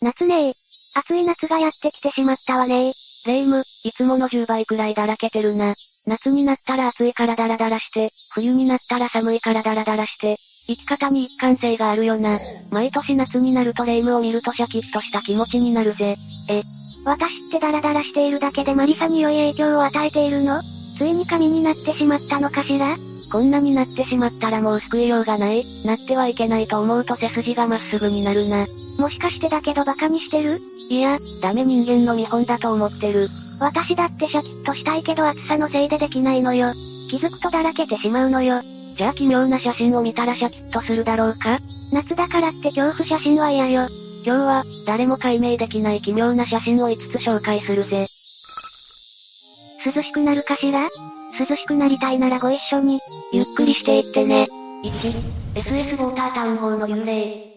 夏ねえ。暑い夏がやってきてしまったわねえレイム、いつもの10倍くらいだらけてるな。夏になったら暑いからダラダラして、冬になったら寒いからダラダラして、生き方に一貫性があるよな。毎年夏になるとレイムを見るとシャキッとした気持ちになるぜ。え、私ってダラダラしているだけでマリサに良い影響を与えているの？ついに神になってしまったのかしら？こんなになってしまったらもう救いようがない、なってはいけないと思うと背筋がまっすぐになるな。もしかしてだけど馬鹿にしてる？いや、ダメ人間の見本だと思ってる。私だってシャキッとしたいけど暑さのせいでできないのよ。気づくとだらけてしまうのよ。じゃあ奇妙な写真を見たらシャキッとするだろうか？夏だからって恐怖写真は嫌よ。今日は、誰も解明できない奇妙な写真を5つ紹介するぜ。涼しくなるかしら？涼しくなりたいならご一緒に、ゆっくりしていってね。1、SS ウォータータウン号の幽霊。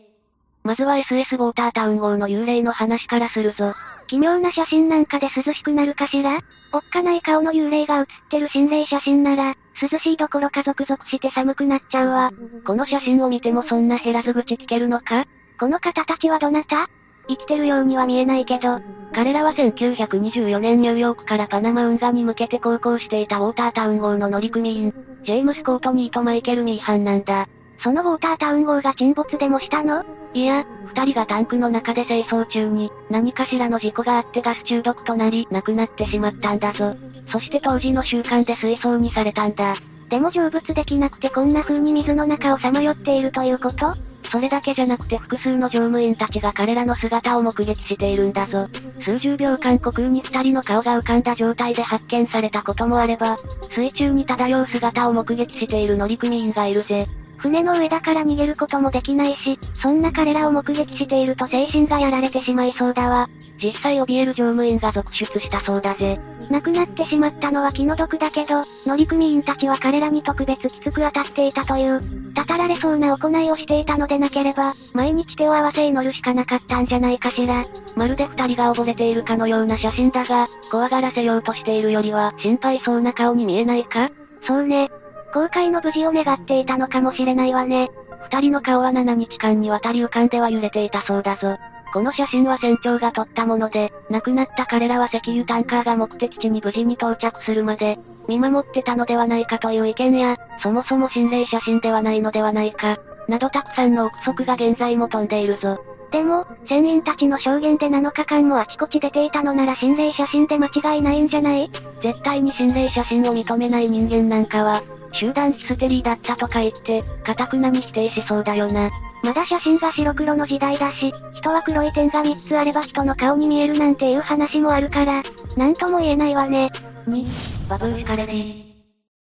まずは SS ウォータータウン号の幽霊の話からするぞ。奇妙な写真なんかで涼しくなるかしら？おっかない顔の幽霊が写ってる心霊写真なら、涼しいどころか続々して寒くなっちゃうわ。この写真を見てもそんな減らず口聞けるのか？この方たちはどなた？生きてるようには見えないけど、彼らは1924年ニューヨークからパナマ運河に向けて航行していたウォータータウン号の乗組員、ジェームス・コートニーとマイケル・ミーハンなんだ。そのウォータータウン号が沈没でもしたの？いや、二人がタンクの中で清掃中に、何かしらの事故があってガス中毒となり、亡くなってしまったんだぞ。そして当時の習慣で水槽にされたんだ。でも成仏できなくてこんな風に水の中をさまよっているということ？それだけじゃなくて複数の乗務員たちが彼らの姿を目撃しているんだぞ。数十秒間虚空に二人の顔が浮かんだ状態で発見されたこともあれば、水中に漂う姿を目撃している乗組員がいるぜ。船の上だから逃げることもできないし、そんな彼らを目撃していると精神がやられてしまいそうだわ。実際怯える乗務員が続出したそうだぜ。亡くなってしまったのは気の毒だけど、乗組員たちは彼らに特別きつく当たっていたという、たたられそうな行いをしていたのでなければ、毎日手を合わせ祈るしかなかったんじゃないかしら。まるで二人が溺れているかのような写真だが、怖がらせようとしているよりは心配そうな顔に見えないか？そうね。公開の無事を願っていたのかもしれないわね。二人の顔は7日間にわたり浮かんでは揺れていたそうだぞ。この写真は船長が撮ったもので、亡くなった彼らは石油タンカーが目的地に無事に到着するまで、見守ってたのではないかという意見や、そもそも心霊写真ではないのではないか、などたくさんの憶測が現在も飛んでいるぞ。でも、船員たちの証言で7日間もあちこち出ていたのなら心霊写真で間違いないんじゃない？絶対に心霊写真を認めない人間なんかは、集団ヒステリーだったとか言って、かたくなに否定しそうだよな。まだ写真が白黒の時代だし、人は黒い点が3つあれば人の顔に見えるなんていう話もあるから、なんとも言えないわね。2、バブーシカレディ。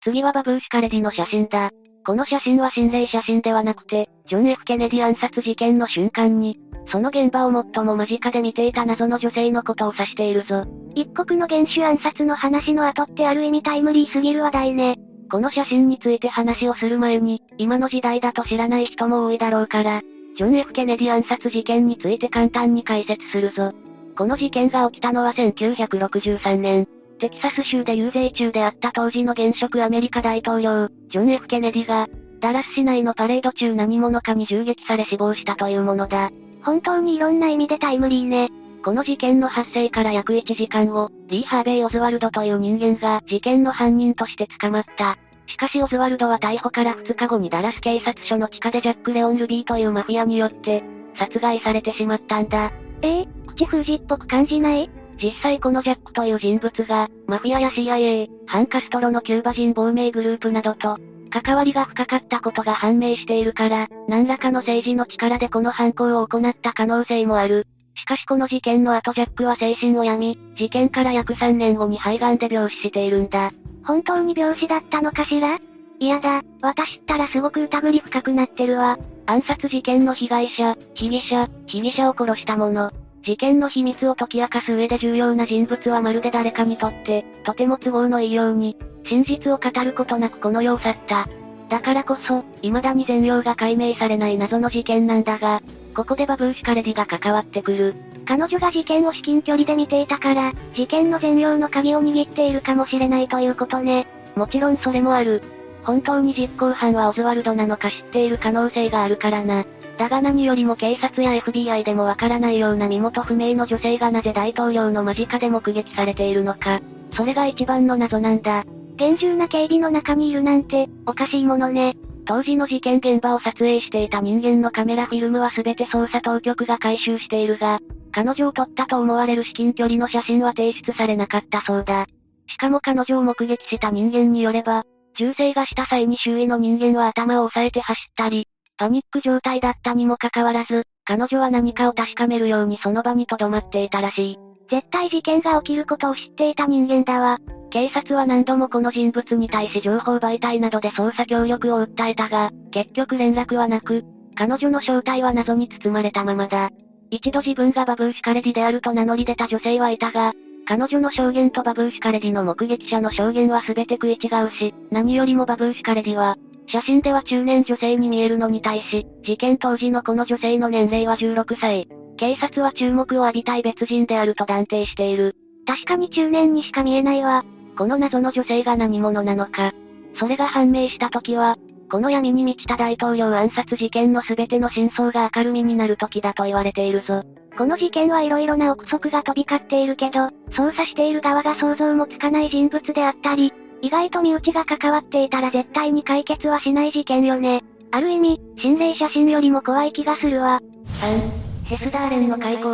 次はバブーシカレディの写真だ。この写真は心霊写真ではなくて、ジョン・ F・ ケネディ暗殺事件の瞬間に、その現場を最も間近で見ていた謎の女性のことを指しているぞ。一国の原種暗殺の話の後ってある意味タイムリーすぎる話題ね。この写真について話をする前に、今の時代だと知らない人も多いだろうから、ジョン・ F・ ケネディ暗殺事件について簡単に解説するぞ。この事件が起きたのは1963年、テキサス州で遊説中であった当時の現職アメリカ大統領、ジョン・ F・ ケネディが、ダラス市内のパレード中何者かに銃撃され死亡したというものだ。本当にいろんな意味でタイムリーね。この事件の発生から約1時間後、リー・ハーベイ・オズワルドという人間が事件の犯人として捕まった。しかしオズワルドは逮捕から2日後にダラス警察署の地下でジャック・レオン・ルビーというマフィアによって、殺害されてしまったんだ。えー、口封じっぽく感じない？実際このジャックという人物が、マフィアや CIA、反カストロのキューバ人亡命グループなどと、関わりが深かったことが判明しているから、何らかの政治の力でこの犯行を行った可能性もある。しかしこの事件の後ジャックは精神を病み、事件から約3年後に肺がんで病死しているんだ。本当に病死だったのかしら？嫌だ、私ったらすごく疑り深くなってるわ。暗殺事件の被害者、被疑者、被疑者を殺した者。事件の秘密を解き明かす上で重要な人物はまるで誰かにとって、とても都合のいいように、真実を語ることなくこの世を去った。だからこそ、未だに全容が解明されない謎の事件なんだが、ここでバブーシカレディが関わってくる。彼女が事件を至近距離で見ていたから、事件の全容の鍵を握っているかもしれないということね。もちろんそれもある。本当に実行犯はオズワルドなのか知っている可能性があるからな。だが何よりも警察や FBI でもわからないような身元不明の女性がなぜ大統領の間近で目撃されているのか。それが一番の謎なんだ。厳重な警備の中にいるなんて、おかしいものね。当時の事件現場を撮影していた人間のカメラフィルムは全て捜査当局が回収しているが、彼女を撮ったと思われる至近距離の写真は提出されなかったそうだ。しかも彼女を目撃した人間によれば、銃声がした際に周囲の人間は頭を押さえて走ったり、パニック状態だったにもかかわらず、彼女は何かを確かめるようにその場に留まっていたらしい。絶対事件が起きることを知っていた人間だわ。警察は何度もこの人物に対し情報媒体などで捜査協力を訴えたが、結局連絡はなく、彼女の正体は謎に包まれたままだ。一度自分がバブーシカレディであると名乗り出た女性はいたが、彼女の証言とバブーシカレディの目撃者の証言は全て食い違うし、何よりもバブーシカレディは、写真では中年女性に見えるのに対し、事件当時のこの女性の年齢は16歳。警察は注目を浴びたい別人であると断定している。確かに中年にしか見えないわ。この謎の女性が何者なのか。それが判明した時は、この闇に満ちた大統領暗殺事件の全ての真相が明るみになる時だと言われているぞ。この事件はいろいろな憶測が飛び交っているけど、捜査している側が想像もつかない人物であったり、意外と身内が関わっていたら絶対に解決はしない事件よね。ある意味、心霊写真よりも怖い気がするわ。3、ヘスダーレンの開口。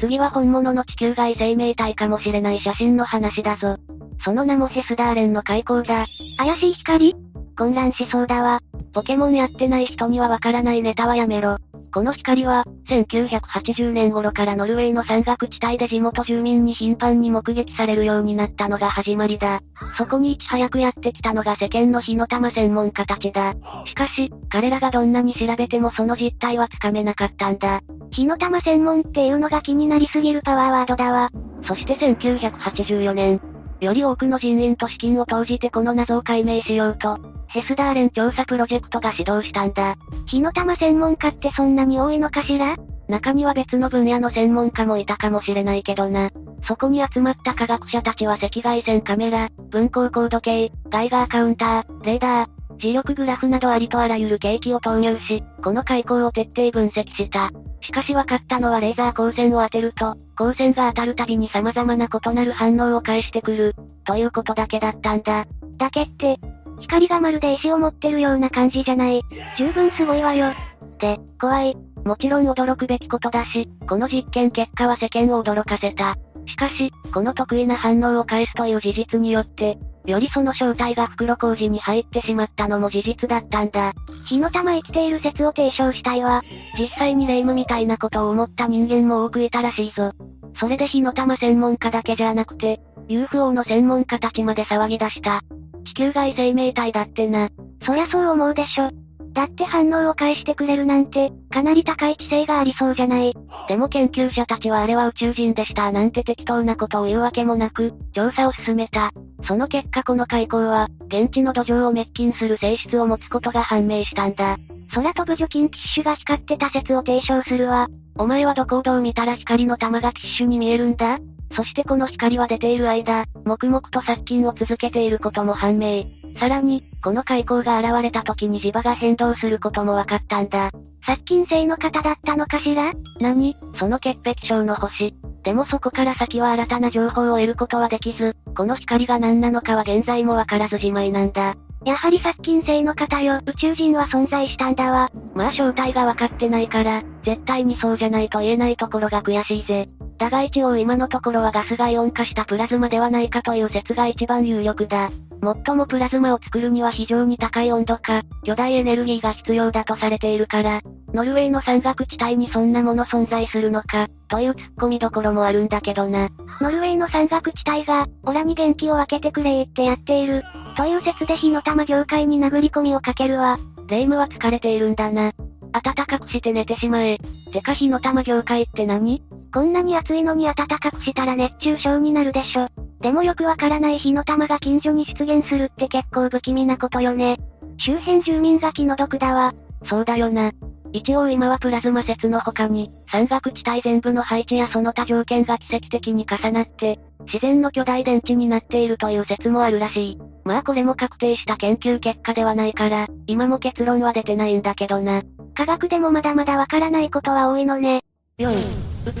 次は本物の地球外生命体かもしれない写真の話だぞ。その名もヘスダーレンの開口だ。怪しい光？混乱しそうだわ。ポケモンやってない人にはわからないネタはやめろ。この光は、1980年頃からノルウェーの山岳地帯で地元住民に頻繁に目撃されるようになったのが始まりだ。そこにいち早くやってきたのが世間の火の玉専門家たちだ。しかし、彼らがどんなに調べてもその実態はつかめなかったんだ。火の玉専門っていうのが気になりすぎるパワーワードだわ。そして1984年、より多くの人員と資金を投じてこの謎を解明しようと、ヘスダーレン調査プロジェクトが始動したんだ。火の玉専門家ってそんなに多いのかしら？中には別の分野の専門家もいたかもしれないけどな。そこに集まった科学者たちは赤外線カメラ、分光高度計、ガイガーカウンター、レーダー、磁力グラフなどありとあらゆる計器を投入し、この開口を徹底分析した。しかし分かったのはレーザー光線を当てると、光線が当たるたびに様々な異なる反応を返してくる、ということだけだったんだ。だけって、光がまるで石を持ってるような感じじゃない。十分すごいわよ。で、怖い。もちろん驚くべきことだし、この実験結果は世間を驚かせた。しかし、この得意な反応を返すという事実によって、よりその正体が袋小路に入ってしまったのも事実だったんだ。火の玉生きている説を提唱したいわ。実際に霊夢みたいなことを思った人間も多くいたらしいぞ。それで火の玉専門家だけじゃなくて、UFO の専門家たちまで騒ぎ出した。地球外生命体だってな。そりゃそう思うでしょ。だって反応を返してくれるなんて、かなり高い知性がありそうじゃない。でも研究者たちはあれは宇宙人でしたなんて適当なことを言うわけもなく、調査を進めた。その結果この海溝は、現地の土壌を滅菌する性質を持つことが判明したんだ。空飛ぶ除菌キッシュが光ってた説を提唱するわ。お前はどこをどう見たら光の玉がキッシュに見えるんだ？そしてこの光は出ている間、黙々と殺菌を続けていることも判明。さらに、この海溝が現れた時に磁場が変動することも分かったんだ。殺菌性の方だったのかしら？何？その潔癖症の星。でもそこから先は新たな情報を得ることはできず、この光が何なのかは現在も分からずじまいなんだ。やはり殺菌性の方よ、宇宙人は存在したんだわ。まあ正体が分かってないから、絶対にそうじゃないと言えないところが悔しいぜ。だが一応今のところはガスがイオン化したプラズマではないかという説が一番有力だ。もっともプラズマを作るには非常に高い温度か、巨大エネルギーが必要だとされているから、ノルウェーの山岳地帯にそんなもの存在するのか、という突っ込みどころもあるんだけどな。ノルウェーの山岳地帯が、オラに元気を分けてくれってやっている、という説で火の玉業界に殴り込みをかけるわ。霊夢は疲れているんだな。暖かくして寝てしまえ。てか火の玉業界って何？こんなに暑いのに暖かくしたら熱中症になるでしょ。でもよくわからない火の玉が近所に出現するって結構不気味なことよね。周辺住民が気の毒だわ。そうだよな。一応今はプラズマ説の他に、山岳地帯全部の配置やその他条件が奇跡的に重なって、自然の巨大電池になっているという説もあるらしい。まあこれも確定した研究結果ではないから、今も結論は出てないんだけどな。科学でもまだまだわからないことは多いのね。4位、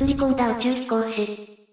映り込んだ宇宙飛行士。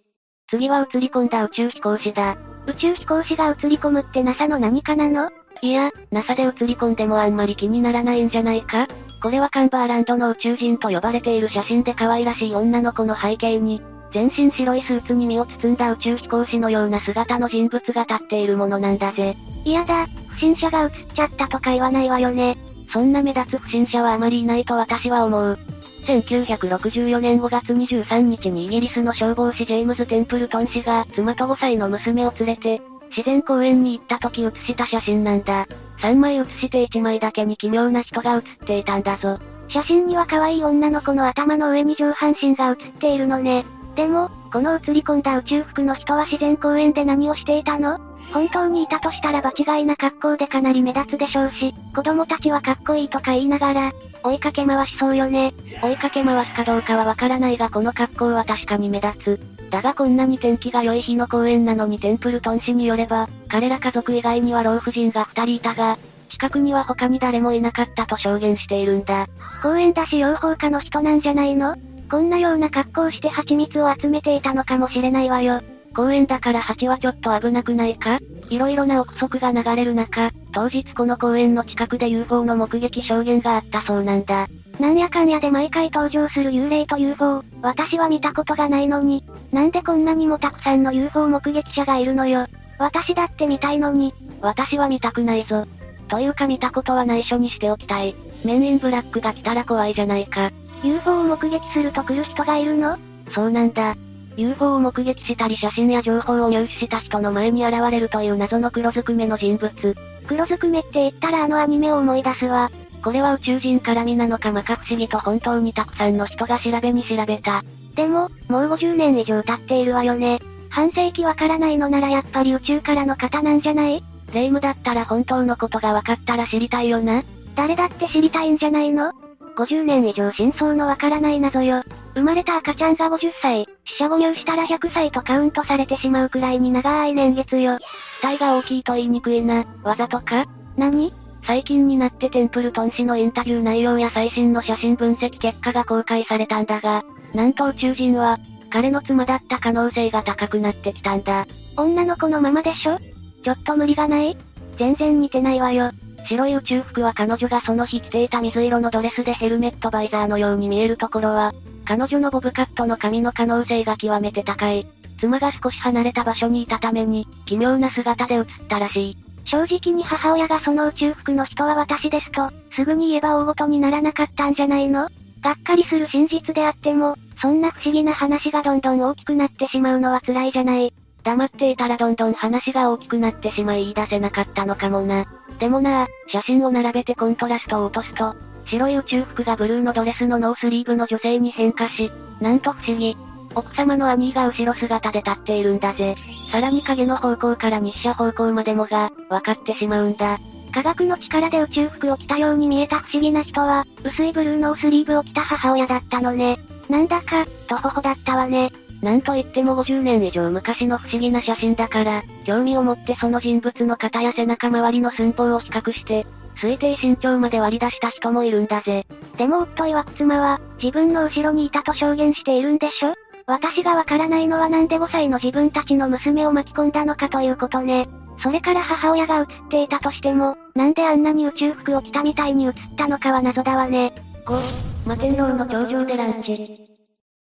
次は映り込んだ宇宙飛行士だ。宇宙飛行士が映り込むって NASA の何かなの？いや、NASA で映り込んでもあんまり気にならないんじゃないか？これはカンバーランドの宇宙人と呼ばれている写真で可愛らしい女の子の背景に、全身白いスーツに身を包んだ宇宙飛行士のような姿の人物が立っているものなんだぜ。いやだ、不審者が映っちゃったとか言わないわよね。そんな目立つ不審者はあまりいないと私は思う。1964年5月23日にイギリスの消防士ジェームズ・テンプルトン氏が妻と5歳の娘を連れて、自然公園に行った時写した写真なんだ。3枚写して1枚だけに奇妙な人が写っていたんだぞ。写真には可愛い女の子の頭の上に上半身が写っているのね。でも、この写り込んだ宇宙服の人は自然公園で何をしていたの？本当にいたとしたら場違いな格好でかなり目立つでしょうし、子供たちはかっこいいとか言いながら、追いかけ回しそうよね。追いかけ回すかどうかはわからないがこの格好は確かに目立つ。だがこんなに天気が良い日の公園なのにテンプルトン氏によれば、彼ら家族以外には老婦人が二人いたが、近くには他に誰もいなかったと証言しているんだ。公園だし養蜂家の人なんじゃないの？こんなような格好して蜂蜜を集めていたのかもしれないわよ。公園だから蜂はちょっと危なくないか？色々な憶測が流れる中、当日この公園の近くで UFO の目撃証言があったそうなんだ。なんやかんやで毎回登場する幽霊と UFO、私は見たことがないのに、なんでこんなにもたくさんの UFO 目撃者がいるのよ。私だって見たいのに、私は見たくないぞ。というか見たことは内緒にしておきたい。メンインブラックが来たら怖いじゃないか。UFO を目撃すると来る人がいるの？そうなんだ。UFO を目撃したり写真や情報を入手した人の前に現れるという謎の黒ずくめの人物。黒ずくめって言ったらあのアニメを思い出すわ。これは宇宙人絡みなのか摩訶不思議と本当にたくさんの人が調べに調べた。でも、もう50年以上経っているわよね。半世紀わからないのならやっぱり宇宙からの方なんじゃない？霊夢だったら本当のことが分かったら知りたいよな。誰だって知りたいんじゃないの？?50 年以上真相のわからない謎よ。生まれた赤ちゃんが50歳、死者誤入したら100歳とカウントされてしまうくらいに長い年月よ。体が大きいと言いにくいな。わざとか？何？最近になってテンプルトン氏のインタビュー内容や最新の写真分析結果が公開されたんだが、なんと宇宙人は、彼の妻だった可能性が高くなってきたんだ。女の子のままでしょ？ちょっと無理がない？全然似てないわよ。白い宇宙服は彼女がその日着ていた水色のドレスでヘルメットバイザーのように見えるところは、彼女のボブカットの髪の可能性が極めて高い。妻が少し離れた場所にいたために、奇妙な姿で映ったらしい。正直に母親がその宇宙服の人は私ですと、すぐに言えば大ごとにならなかったんじゃないの？がっかりする真実であっても、そんな不思議な話がどんどん大きくなってしまうのは辛いじゃない。黙っていたらどんどん話が大きくなってしまい言い出せなかったのかもな。でもな写真を並べてコントラストを落とすと、白い宇宙服がブルーのドレスのノースリーブの女性に変化し、なんと不思議。奥様の兄が後ろ姿で立っているんだぜ。さらに影の方向から日射方向までもが、分かってしまうんだ。科学の力で宇宙服を着たように見えた不思議な人は、薄いブルーのスリーブを着た母親だったのね。なんだか、とほほだったわね。なんといっても50年以上昔の不思議な写真だから、興味を持ってその人物の肩や背中周りの寸法を比較して、推定身長まで割り出した人もいるんだぜ。でも夫曰く妻は、自分の後ろにいたと証言しているんでしょ？私がわからないのはなんで5歳の自分たちの娘を巻き込んだのかということね。それから母親が映っていたとしても、なんであんなに宇宙服を着たみたいに映ったのかは謎だわね。5、摩天楼の頂上でランチ。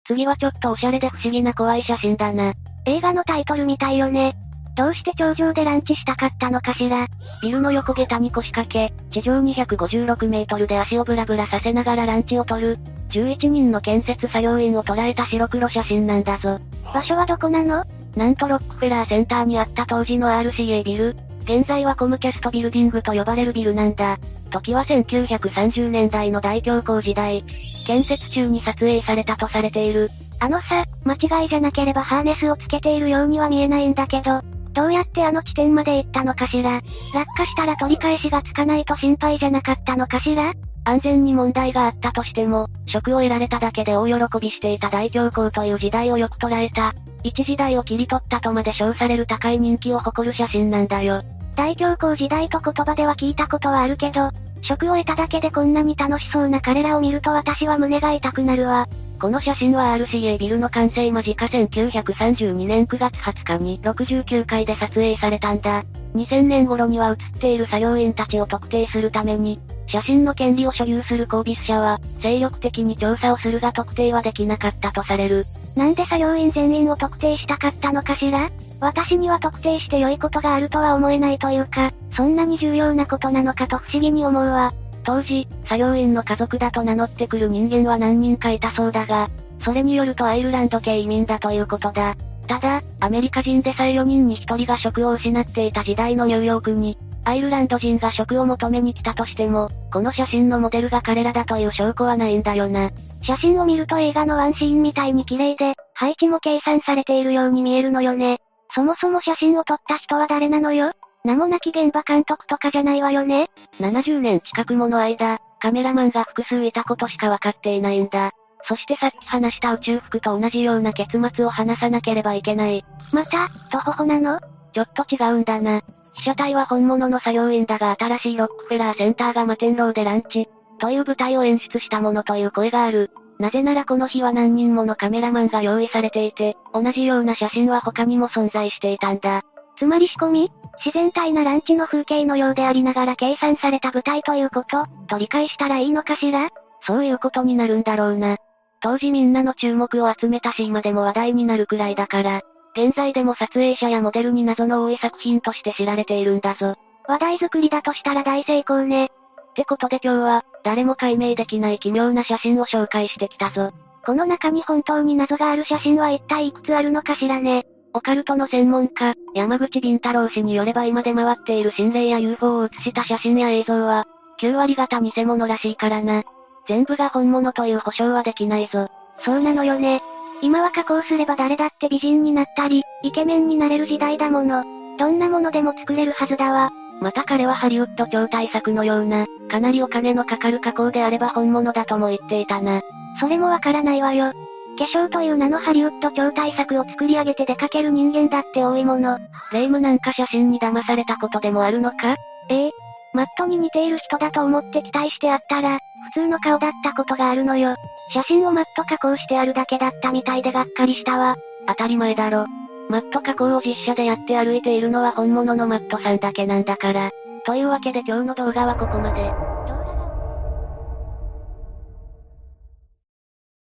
次はちょっとおしゃれで不思議な怖い写真だな。映画のタイトルみたいよね。どうして頂上でランチしたかったのかしら。ビルの横下駄に腰掛け、地上256メートルで足をブラブラさせながらランチを取る、11人の建設作業員を捉えた白黒写真なんだぞ。場所はどこなの？なんとロックフェラーセンターにあった当時の RCA ビル、現在はコムキャストビルディングと呼ばれるビルなんだ。時は1930年代の大恐慌時代。建設中に撮影されたとされている。あのさ、間違いじゃなければハーネスをつけているようには見えないんだけど、どうやってあの地点まで行ったのかしら？落下したら取り返しがつかないと心配じゃなかったのかしら？安全に問題があったとしても、職を得られただけで大喜びしていた大恐慌という時代をよく捉えた、一時代を切り取ったとまで称される高い人気を誇る写真なんだよ。大恐慌時代と言葉では聞いたことはあるけど、職を得ただけでこんなに楽しそうな彼らを見ると私は胸が痛くなるわ。この写真は RCA ビルの完成間近1932年9月20日に69階で撮影されたんだ。2000年頃には写っている作業員たちを特定するために、写真の権利を所有するコービス社は、精力的に調査をするが特定はできなかったとされる。なんで作業員全員を特定したかったのかしら？私には特定して良いことがあるとは思えないというか、そんなに重要なことなのかと不思議に思うわ。当時、作業員の家族だと名乗ってくる人間は何人かいたそうだが、それによるとアイルランド系移民だということだ。ただ、アメリカ人でさえ4人に1人が職を失っていた時代のニューヨークに、アイルランド人が職を求めに来たとしても、この写真のモデルが彼らだという証拠はないんだよな。写真を見ると映画のワンシーンみたいに綺麗で、配置も計算されているように見えるのよね。そもそも写真を撮った人は誰なのよ？名もなき現場監督とかじゃないわよね ?70 年近くもの間、カメラマンが複数いたことしかわかっていないんだ。そしてさっき話した宇宙服と同じような結末を話さなければいけない。また、トホホなの？ちょっと違うんだな。被写体は本物の作業員だが新しいロックフェラーセンターが摩天楼でランチ、という舞台を演出したものという声がある。なぜならこの日は何人ものカメラマンが用意されていて、同じような写真は他にも存在していたんだ。つまり仕込み？自然体なランチの風景のようでありながら計算された舞台ということ、と理解したらいいのかしら？そういうことになるんだろうな。当時みんなの注目を集めたし今でも話題になるくらいだから、現在でも撮影者やモデルに謎の多い作品として知られているんだぞ。話題作りだとしたら大成功ね。ってことで今日は、誰も解明できない奇妙な写真を紹介してきたぞ。この中に本当に謎がある写真は一体いくつあるのかしらね。オカルトの専門家、山口敏太郎氏によれば今で回っている心霊や UFO を写した写真や映像は、9割方偽物らしいからな。全部が本物という保証はできないぞ。そうなのよね。今は加工すれば誰だって美人になったり、イケメンになれる時代だもの。どんなものでも作れるはずだわ。また彼はハリウッド超大作のような、かなりお金のかかる加工であれば本物だとも言っていたな。それもわからないわよ。化粧という名のハリウッド超大作を作り上げて出かける人間だって多いもの。霊夢なんか写真に騙されたことでもあるのか？え？え。マットに似ている人だと思って期待してあったら、普通の顔だったことがあるのよ。写真をマット加工してあるだけだったみたいでがっかりしたわ。当たり前だろ。マット加工を実写でやって歩いているのは本物のマットさんだけなんだから。というわけで今日の動画はここまで。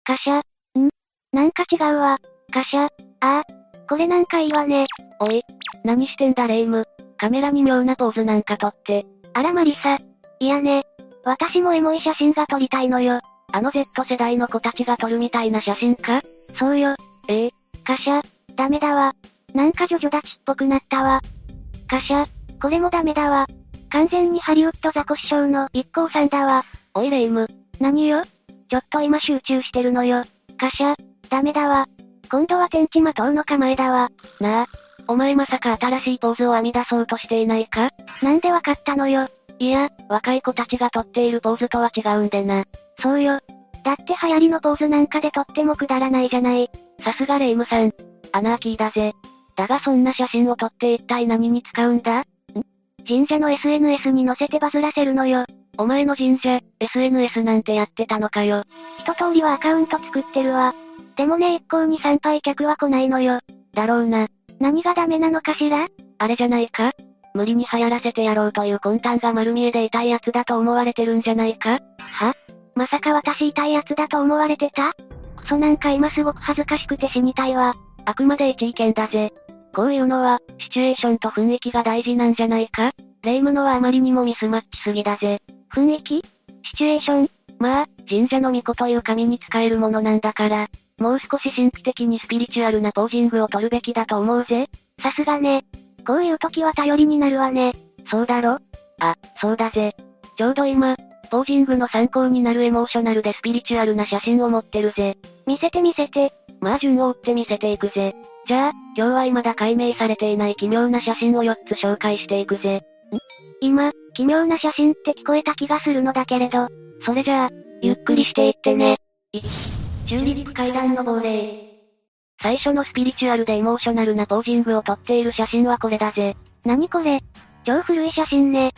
カシャ。なんか違うわ。カシャ。ああ。これなんかいいわね。おい。何してんだレイム。カメラに妙なポーズなんか撮って。あらマリサ。いやね。私もエモい写真が撮りたいのよ。あの Z 世代の子たちが撮るみたいな写真か？そうよ。ええカシャ。ダメだわ。なんかジョジョ立ちっぽくなったわ。カシャ。これもダメだわ。完全にハリウッドザコシショウの一行さんだわ。おいレイム。何よ？ちょっと今集中してるのよ。カシャ。ダメだわ。今度は天地まとうの構えだわ。なあ。お前まさか新しいポーズを編み出そうとしていないか？なんでわかったのよ。いや、若い子たちが撮っているポーズとは違うんでな。そうよ。だって流行りのポーズなんかでとってもくだらないじゃない。さすがレイムさん。アナーキーだぜ。だがそんな写真を撮って一体何に使うんだ？ん？神社の SNS に載せてバズらせるのよ。お前の神社、SNS なんてやってたのかよ。一通りはアカウント作ってるわ。でもね一向に参拝客は来ないのよ。だろうな。何がダメなのかしら？あれじゃないか？無理に流行らせてやろうという魂胆が丸見えで痛いやつだと思われてるんじゃないか？は？まさか私痛いやつだと思われてた？クソなんか今すごく恥ずかしくて死にたいわ。あくまで一意見だぜ。こういうのは、シチュエーションと雰囲気が大事なんじゃないか？霊夢のはあまりにもミスマッチすぎだぜ。雰囲気？シチュエーション？まあ、神社の巫女という神に使えるものなんだから、もう少し神秘的にスピリチュアルなポージングを取るべきだと思うぜ。さすがね。こういう時は頼りになるわね。そうだろ？あ、そうだぜ。ちょうど今、ポージングの参考になるエモーショナルでスピリチュアルな写真を持ってるぜ。見せて見せて。まあ順を追って見せていくぜ。じゃあ、今日は未だ解明されていない奇妙な写真を4つ紹介していくぜ。ん今、奇妙な写真って聞こえた気がするのだけれど。それじゃあ、ゆっくりしていってね。チューリップ階段の亡霊。最初のスピリチュアルでエモーショナルなポージングを撮っている写真はこれだぜ。何これ？超古い写真ね。っ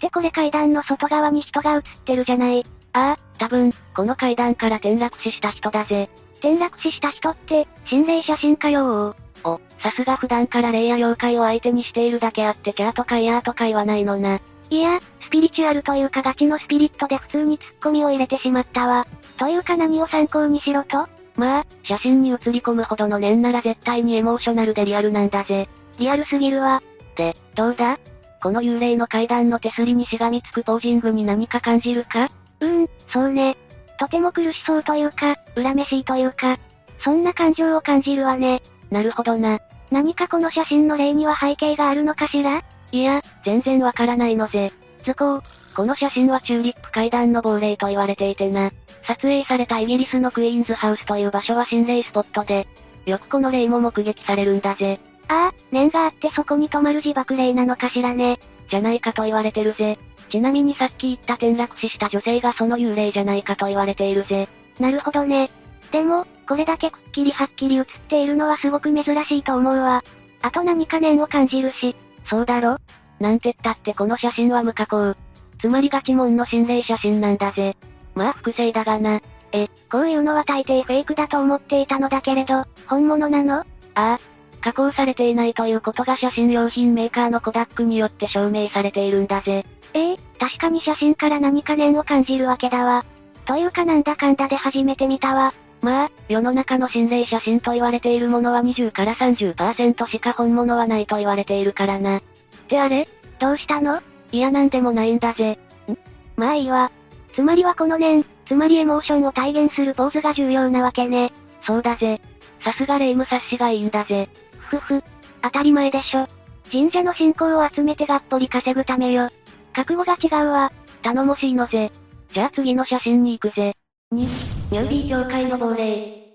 てこれ階段の外側に人が映ってるじゃない。ああ、多分、この階段から転落死した人だぜ。転落死した人って、心霊写真家よお、さすが普段から霊や妖怪を相手にしているだけあってキャーとかイヤーとか言わないのな。いや、スピリチュアルというかガチのスピリットで普通にツッコミを入れてしまったわ。というか何を参考にしろと？まあ、写真に写り込むほどの念なら絶対にエモーショナルでリアルなんだぜ。リアルすぎるわ。で、どうだ？この幽霊の階段の手すりにしがみつくポージングに何か感じるか？うーん、そうね。とても苦しそうというか、恨めしいというか、そんな感情を感じるわね。なるほどな。何かこの写真の例には背景があるのかしら？いや、全然わからないのぜ。図工、この写真はチューリップ階段の亡霊と言われていてな。撮影されたイギリスのクイーンズハウスという場所は心霊スポットで、よくこの霊も目撃されるんだぜ。ああ、念があってそこに泊まる自爆霊なのかしらね。じゃないかと言われてるぜ。ちなみにさっき言った転落死した女性がその幽霊じゃないかと言われているぜ。なるほどね。でも、これだけくっきりはっきり映っているのはすごく珍しいと思うわ。あと何か念を感じるし。そうだろ？なんてったってこの写真は無加工。つまりガチモンの心霊写真なんだぜ。まあ複製だがな。え、こういうのは大抵フェイクだと思っていたのだけれど、本物なの？ああ。加工されていないということが写真用品メーカーのコダックによって証明されているんだぜ。ええ確かに写真から何か念を感じるわけだわ。というかなんだかんだで初めて見たわ。まあ、世の中の心霊写真と言われているものは20から30%しか本物はないと言われているからな。ってあれ？どうしたの？いやなんでもないんだぜ。ん？まあいいわ。つまりはこの念、つまりエモーションを体現するポーズが重要なわけね。そうだぜ。さすが霊夢察しがいいんだぜ。ふふ。当たり前でしょ。神社の信仰を集めてがっぽり稼ぐためよ。覚悟が違うわ。頼もしいのぜ。じゃあ次の写真に行くぜ。2、ニュービー協会の亡霊。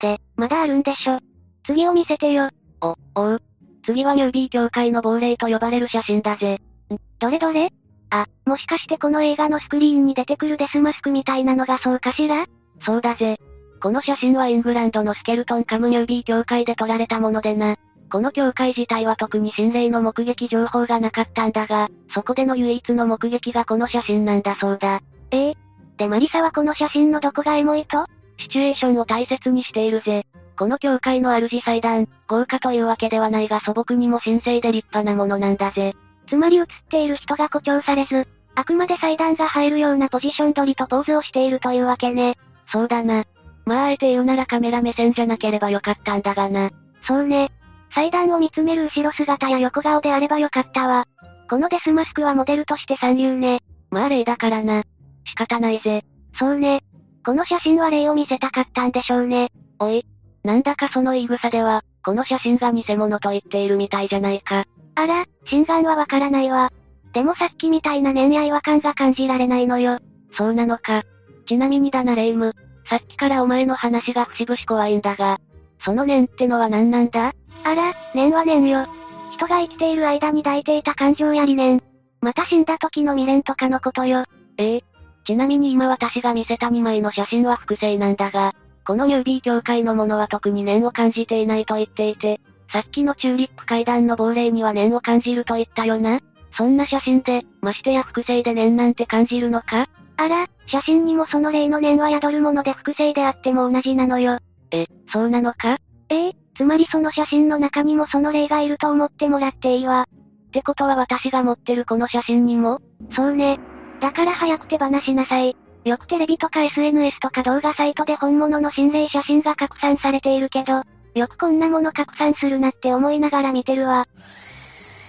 で、まだあるんでしょ。次を見せてよ。お、おう。次はニュービー協会の亡霊と呼ばれる写真だぜ。ん、どれどれ？あ、もしかしてこの映画のスクリーンに出てくるデスマスクみたいなのがそうかしら？そうだぜ。この写真はイングランドのスケルトンカムニュービー協会で撮られたものでな。この教会自体は特に心霊の目撃情報がなかったんだが、そこでの唯一の目撃がこの写真なんだそうだ。ええでマリサはこの写真のどこがエモいと？シチュエーションを大切にしているぜ。この教会の主祭壇、豪華というわけではないが素朴にも神聖で立派なものなんだぜ。つまり映っている人が誇張されず、あくまで祭壇が入るようなポジション取りとポーズをしているというわけね。そうだな。まああえて言うならカメラ目線じゃなければよかったんだがな。そうね。祭壇を見つめる後ろ姿や横顔であればよかったわ。このデスマスクはモデルとして三流ね。まあ例だからな。仕方ないぜ。そうね。この写真は例を見せたかったんでしょうね。おい。なんだかその言い草では、この写真が偽物と言っているみたいじゃないか。あら、心眼はわからないわ。でもさっきみたいな念や違和感が感じられないのよ。そうなのか。ちなみにだなレイム。さっきからお前の話が節々怖いんだが、その念ってのは何なんだ？あら、念は念よ。人が生きている間に抱いていた感情や理念。また死んだ時の未練とかのことよ。ええ。ちなみに今私が見せた2枚の写真は複製なんだが、このニュービー協会のものは特に念を感じていないと言っていて、さっきのチューリップ階段の亡霊には念を感じると言ったよな？そんな写真で、ましてや複製で念なんて感じるのか？あら、写真にもその霊の念は宿るもので複製であっても同じなのよ。え、そうなのか？ええつまりその写真の中にもその霊がいると思ってもらっていいわ。ってことは私が持ってるこの写真にも？そうね。だから早く手放しなさい。よくテレビとか SNS とか動画サイトで本物の心霊写真が拡散されているけど、よくこんなもの拡散するなって思いながら見てるわ。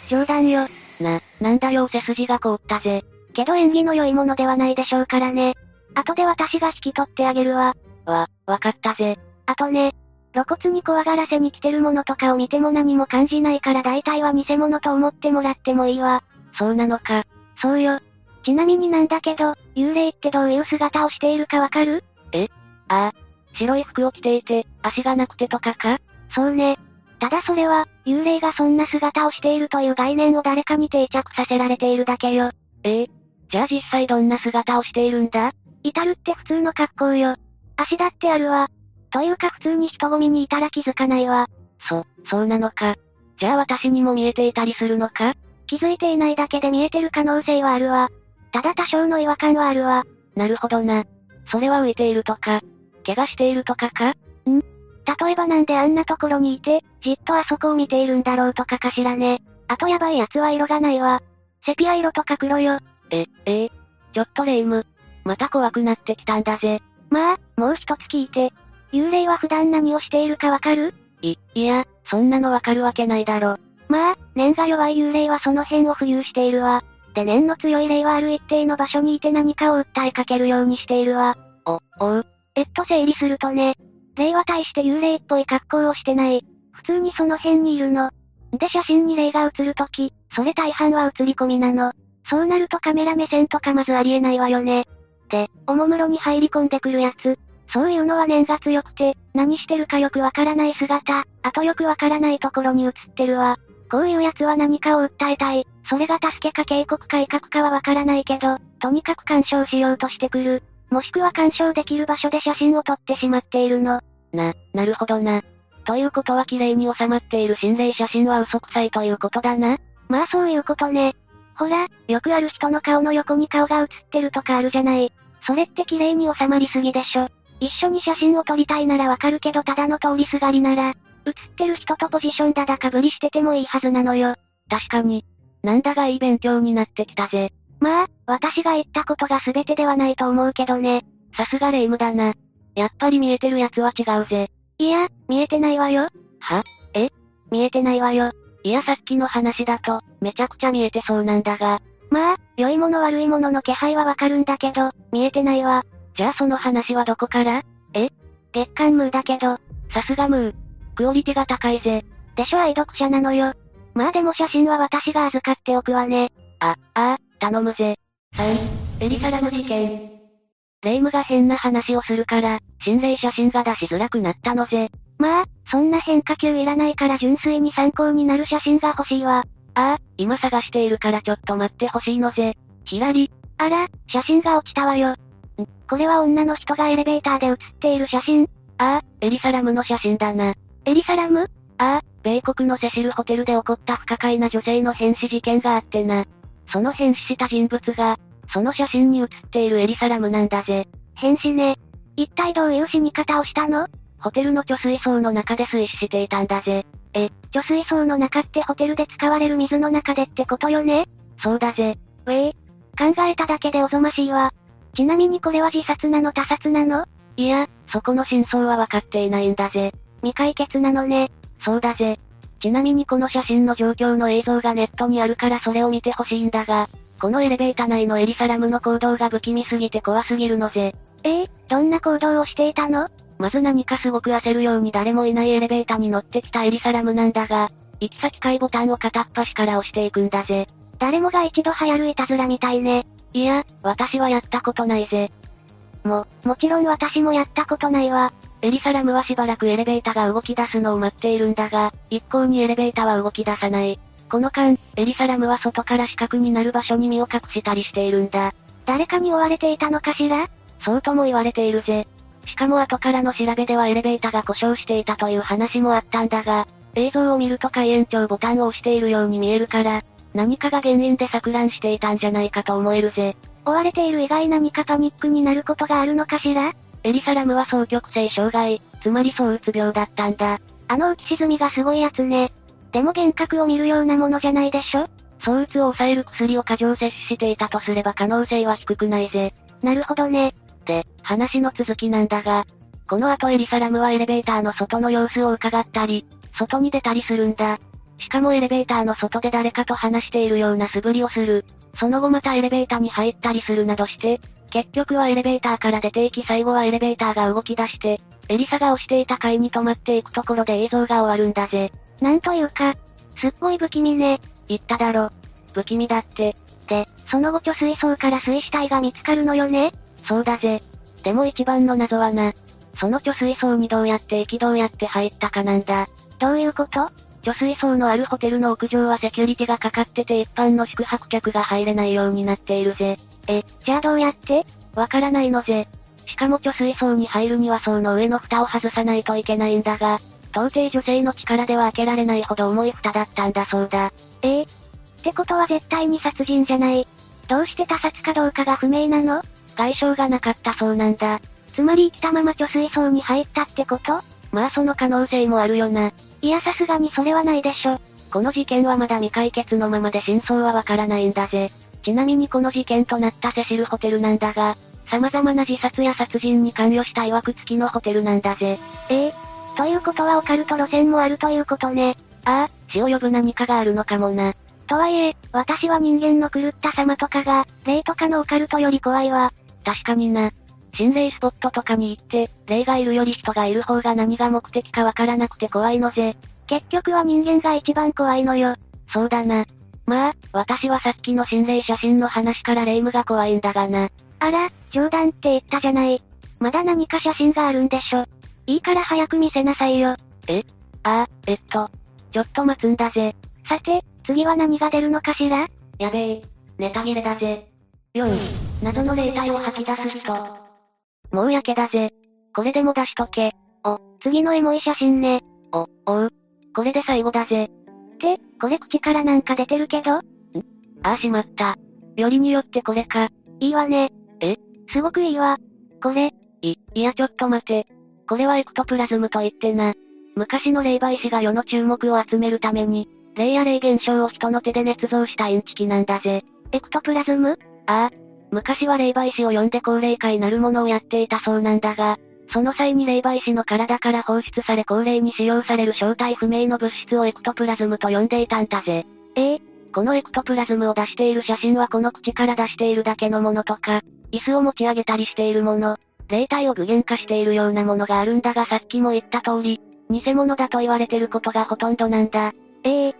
冗談よ。な、なんだよ背筋が凍ったぜ。けど縁起の良いものではないでしょうからね。後で私が引き取ってあげるわ。わ、わかったぜ。あとね、露骨に怖がらせに来てるものとかを見ても何も感じないから大体は偽物と思ってもらってもいいわ。そうなのか。そうよ。ちなみになんだけど、幽霊ってどういう姿をしているかわかる？え？ああ。白い服を着ていて、足がなくてとかか？そうね。ただそれは、幽霊がそんな姿をしているという概念を誰かに定着させられているだけよ。え？えじゃあ実際どんな姿をしているんだ？至るって普通の格好よ。足だってあるわ。というか普通に人混みにいたら気づかないわ。そ、そうなのか。じゃあ私にも見えていたりするのか？気づいていないだけで見えてる可能性はあるわ。ただ多少の違和感はあるわ。なるほどな。それは浮いているとか、怪我しているとかか？ん？例えばなんであんなところにいて、じっとあそこを見ているんだろうとかかしらね。あとやばいやつは色がないわ。セピア色とか黒よ。え、え？えちょっとレイム。また怖くなってきたんだぜ。まあ、もう一つ聞いて。幽霊は普段何をしているかわかる？い、いや、そんなのわかるわけないだろ。まあ、念が弱い幽霊はその辺を浮遊しているわ。で念の強い霊はある一定の場所にいて何かを訴えかけるようにしているわ。お、おう。えっと整理するとね。霊は対して幽霊っぽい格好をしてない。普通にその辺にいるの。で写真に霊が映るとき、それ大半は映り込みなの。そうなるとカメラ目線とかまずありえないわよね。で、おもむろに入り込んでくるやつ。そういうのは念が強くて、何してるかよくわからない姿、あとよくわからないところに映ってるわ。こういう奴は何かを訴えたい。それが助けか警告改革かはわからないけど、とにかく干渉しようとしてくる。もしくは干渉できる場所で写真を撮ってしまっているの。な、なるほどな。ということは綺麗に収まっている心霊写真は嘘くさいということだな。まあそういうことね。ほら、よくある人の顔の横に顔が写ってるとかあるじゃない。それって綺麗に収まりすぎでしょ。一緒に写真を撮りたいならわかるけどただの通りすがりなら、写ってる人とポジションだだかぶりしててもいいはずなのよ。確かに。なんだがいい勉強になってきたぜ。まあ、私が言ったことが全てではないと思うけどね。さすがレイムだな。やっぱり見えてるやつは違うぜ。いや、見えてないわよ。は？え？見えてないわよ。いやさっきの話だと、めちゃくちゃ見えてそうなんだが。まあ、良いもの悪いものの気配はわかるんだけど、見えてないわ。じゃあその話はどこから？え？月刊ムーだけど。さすがムー。クオリティが高いぜ。でしょ愛読者なのよ。まあでも写真は私が預かっておくわね。あ、ああ、頼むぜ。3、エリサラム事件。レイムが変な話をするから、心霊写真が出しづらくなったのぜ。まあ、そんな変化球いらないから純粋に参考になる写真が欲しいわ。ああ、今探しているからちょっと待ってほしいのぜ。ひらり。あら、写真が落ちたわよ。ん、これは女の人がエレベーターで写っている写真ああ、エリサラムの写真だな。エリサラム？ああ、米国のセシルホテルで起こった不可解な女性の変死事件があってな。その変死した人物が、その写真に写っているエリサラムなんだぜ。変死ね。一体どういう死に方をしたの？ホテルの貯水槽の中で水死していたんだぜ。え、貯水槽の中ってホテルで使われる水の中でってことよね？そうだぜ。ウェイ。考えただけでおぞましいわ。ちなみにこれは自殺なの他殺なの？いや、そこの真相は分かっていないんだぜ。未解決なのね。そうだぜ。ちなみにこの写真の状況の映像がネットにあるからそれを見てほしいんだが、このエレベータ内のエリサラムの行動が不気味すぎて怖すぎるのぜ。ええー、どんな行動をしていたの？まず何かすごく焦るように誰もいないエレベータに乗ってきたエリサラムなんだが、行き先階ボタンを片っ端から押していくんだぜ。誰もが一度流行るいたずらみたいね。いや、私はやったことないぜ。も、もちろん私もやったことないわ。エリサラムはしばらくエレベーターが動き出すのを待っているんだが、一向にエレベーターは動き出さない。この間、エリサラムは外から死角になる場所に身を隠したりしているんだ。誰かに追われていたのかしら？そうとも言われているぜ。しかも後からの調べではエレベーターが故障していたという話もあったんだが、映像を見ると開園長ボタンを押しているように見えるから、何かが原因で錯乱していたんじゃないかと思えるぜ。追われている以外何かパニックになることがあるのかしら？エリサラムは双極性障害、つまり躁うつ病だったんだ。あの浮き沈みがすごいやつね。でも幻覚を見るようなものじゃないでしょ？躁うつを抑える薬を過剰摂取していたとすれば可能性は低くないぜ。なるほどね。で、話の続きなんだが、この後エリサラムはエレベーターの外の様子を伺ったり、外に出たりするんだ。しかもエレベーターの外で誰かと話しているような素振りをする。その後またエレベーターに入ったりするなどして、結局はエレベーターから出て行き最後はエレベーターが動き出して、エリサが押していた階に止まっていくところで映像が終わるんだぜ。なんというか、すっごい不気味ね。言っただろ。不気味だって。で、その後貯水槽から水死体が見つかるのよね？そうだぜ。でも一番の謎はな、その貯水槽にどうやって行きどうやって入ったかなんだ。どういうこと？貯水槽のあるホテルの屋上はセキュリティがかかってて一般の宿泊客が入れないようになっているぜ。え、じゃあどうやって？わからないのぜ。しかも貯水槽に入るには層の上の蓋を外さないといけないんだが、到底女性の力では開けられないほど重い蓋だったんだそうだ。ええっってことは絶対に殺人じゃない。どうして他殺かどうかが不明なの？外傷がなかったそうなんだ。つまり生きたまま貯水槽に入ったってこと？まあその可能性もあるよな。いやさすがにそれはないでしょ。この事件はまだ未解決のままで真相はわからないんだぜ。ちなみにこの事件となったセシルホテルなんだが、様々な自殺や殺人に関与した曰く付きのホテルなんだぜ。ええということはオカルト路線もあるということね。ああ、死を呼ぶ何かがあるのかもな。とはいえ、私は人間の狂った様とかが、霊とかのオカルトより怖いわ。確かにな。心霊スポットとかに行って、霊がいるより人がいる方が何が目的かわからなくて怖いのぜ。結局は人間が一番怖いのよ。そうだな。まあ、私はさっきの心霊写真の話から霊夢が怖いんだがな。あら、冗談って言ったじゃない。まだ何か写真があるんでしょ？いいから早く見せなさいよ。え？ああ、えっと、ちょっと待つんだぜ。さて、次は何が出るのかしら？やべえ、ネタ切れだぜ。4、謎の霊体を吐き出す人。もうやけだぜ。これでも出しとけ。お、次のエモい写真ね。お、おう。これで最後だぜ。って、これ口からなんか出てるけど？ん？ああしまった。よりによってこれか。いいわね。え？すごくいいわ。これ。い、いやちょっと待て。これはエクトプラズムと言ってな。昔の霊媒師が世の注目を集めるために、霊や霊現象を人の手で捏造したインチキなんだぜ。エクトプラズム？ああ。昔は霊媒師を呼んで高齢会なるものをやっていたそうなんだが、その際に霊媒師の体から放出され高齢に使用される正体不明の物質をエクトプラズムと呼んでいたんだぜ。ええこのエクトプラズムを出している写真はこの口から出しているだけのものとか、椅子を持ち上げたりしているもの、霊体を具現化しているようなものがあるんだがさっきも言った通り、偽物だと言われてることがほとんどなんだ。ええっ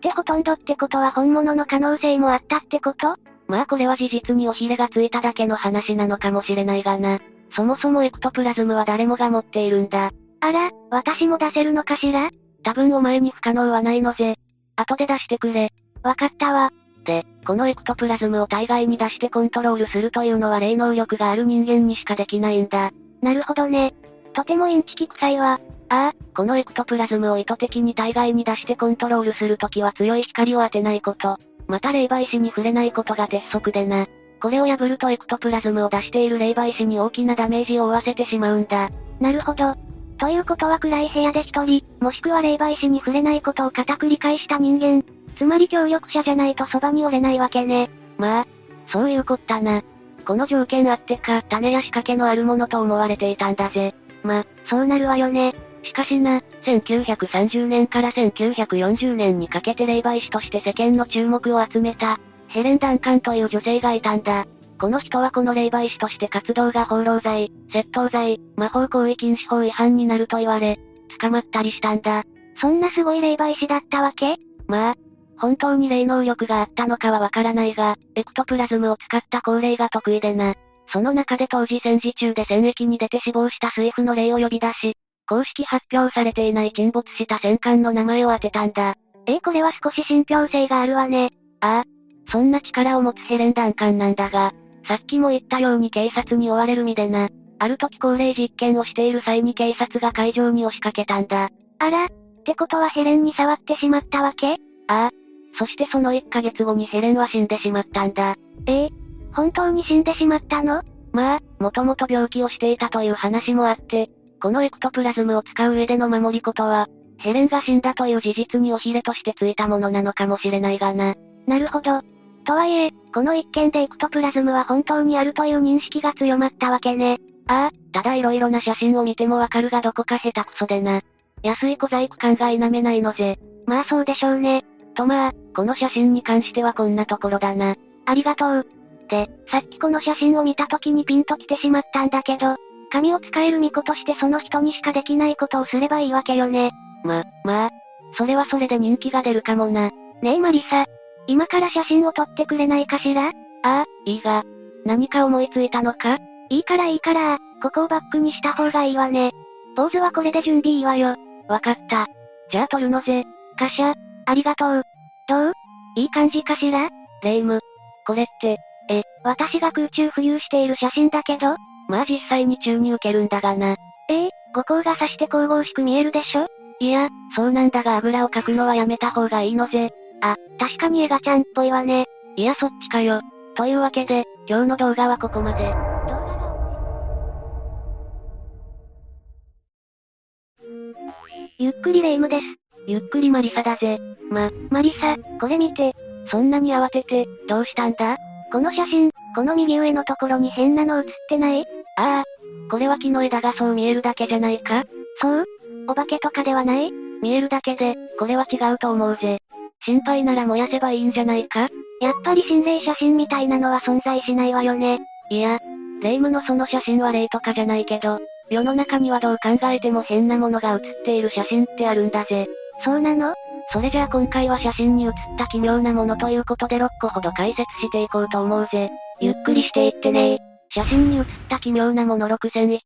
てほとんどってことは本物の可能性もあったってこと？まあこれは事実におひれがついただけの話なのかもしれないがな。そもそもエクトプラズムは誰もが持っているんだ。あら、私も出せるのかしら？多分お前に不可能はないのぜ。後で出してくれ。わかったわ。で、このエクトプラズムを体外に出してコントロールするというのは霊能力がある人間にしかできないんだ。なるほどね。とてもインチキ臭いわ。ああ、このエクトプラズムを意図的に体外に出してコントロールするときは強い光を当てないこと。また霊媒師に触れないことが鉄則でな。これを破るとエクトプラズムを出している霊媒師に大きなダメージを負わせてしまうんだ。なるほど。ということは暗い部屋で一人、もしくは霊媒師に触れないことを固く理解した人間。つまり協力者じゃないとそばにおれないわけね。まあ、そういうこったな。この条件あってか、種や仕掛けのあるものと思われていたんだぜ。まあ、そうなるわよね。しかしな、1930年から1940年にかけて霊媒師として世間の注目を集めた、ヘレン・ダンカンという女性がいたんだ。この人はこの霊媒師として活動が放浪罪、窃盗罪、魔法行為禁止法違反になると言われ、捕まったりしたんだ。そんなすごい霊媒師だったわけ？まあ、本当に霊能力があったのかはわからないが、エクトプラズムを使った高齢が得意でな。その中で当時戦時中で戦役に出て死亡した水夫の霊を呼び出し、公式発表されていない沈没した戦艦の名前を当てたんだ。えー、これは少し信憑性があるわね。ああ、そんな力を持つヘレン弾艦なんだが、さっきも言ったように警察に追われる身でな。ある時高齢実験をしている際に警察が会場に押しかけたんだ。あら、ってことはヘレンに触ってしまったわけ？ああ。そしてその1ヶ月後にヘレンは死んでしまったんだ。ええ本当に死んでしまったの？まあ、もともと病気をしていたという話もあって、このエクトプラズムを使う上での守りことは、ヘレンが死んだという事実におひれとしてついたものなのかもしれないがな。なるほど。とはいえ、この一件でエクトプラズムは本当にあるという認識が強まったわけね。ああ、ただ色々な写真を見てもわかるがどこか下手くそでな。安い小細工感が否めないのぜ。まあそうでしょうね。とまあ、この写真に関してはこんなところだな。ありがとう。で、さっきこの写真を見た時にピンと来てしまったんだけど、神を使える巫女としてその人にしかできないことをすればいいわけよね。ま、まあ、それはそれで人気が出るかもな。ねえマリサ、今から写真を撮ってくれないかしら？ああ、いいが。何か思いついたのか？いいからいいから、ここをバックにした方がいいわね。ポーズはこれで準備いいわよ。わかった。じゃあ撮るのぜ。カシャ、ありがとう。どう？いい感じかしら？レイム。これって、え、私が空中浮遊している写真だけど？まあ実際に宙に受けるんだがな。え？え五光が刺して神々しく見えるでしょ？いや、そうなんだが油をかくのはやめた方がいいのぜ。あ、確かにエガちゃんっぽいわね。いやそっちかよ。というわけで、今日の動画はここまで。ゆっくりレ夢ムです。ゆっくりマリサだぜ。ま、マリサ、これ見て。そんなに慌てて、どうしたんだこの写真、この右上のところに変なの写ってないああ、これは木の枝がそう見えるだけじゃないかそうお化けとかではない見えるだけで、これは違うと思うぜ。心配なら燃やせばいいんじゃないか？やっぱり心霊写真みたいなのは存在しないわよね。いや、霊夢のその写真は霊とかじゃないけど、世の中にはどう考えても変なものが写っている写真ってあるんだぜ。そうなの？それじゃあ今回は写真に写った奇妙なものということで6個ほど解説していこうと思うぜ。ゆっくりしていってね写真に写った奇妙なもの6001。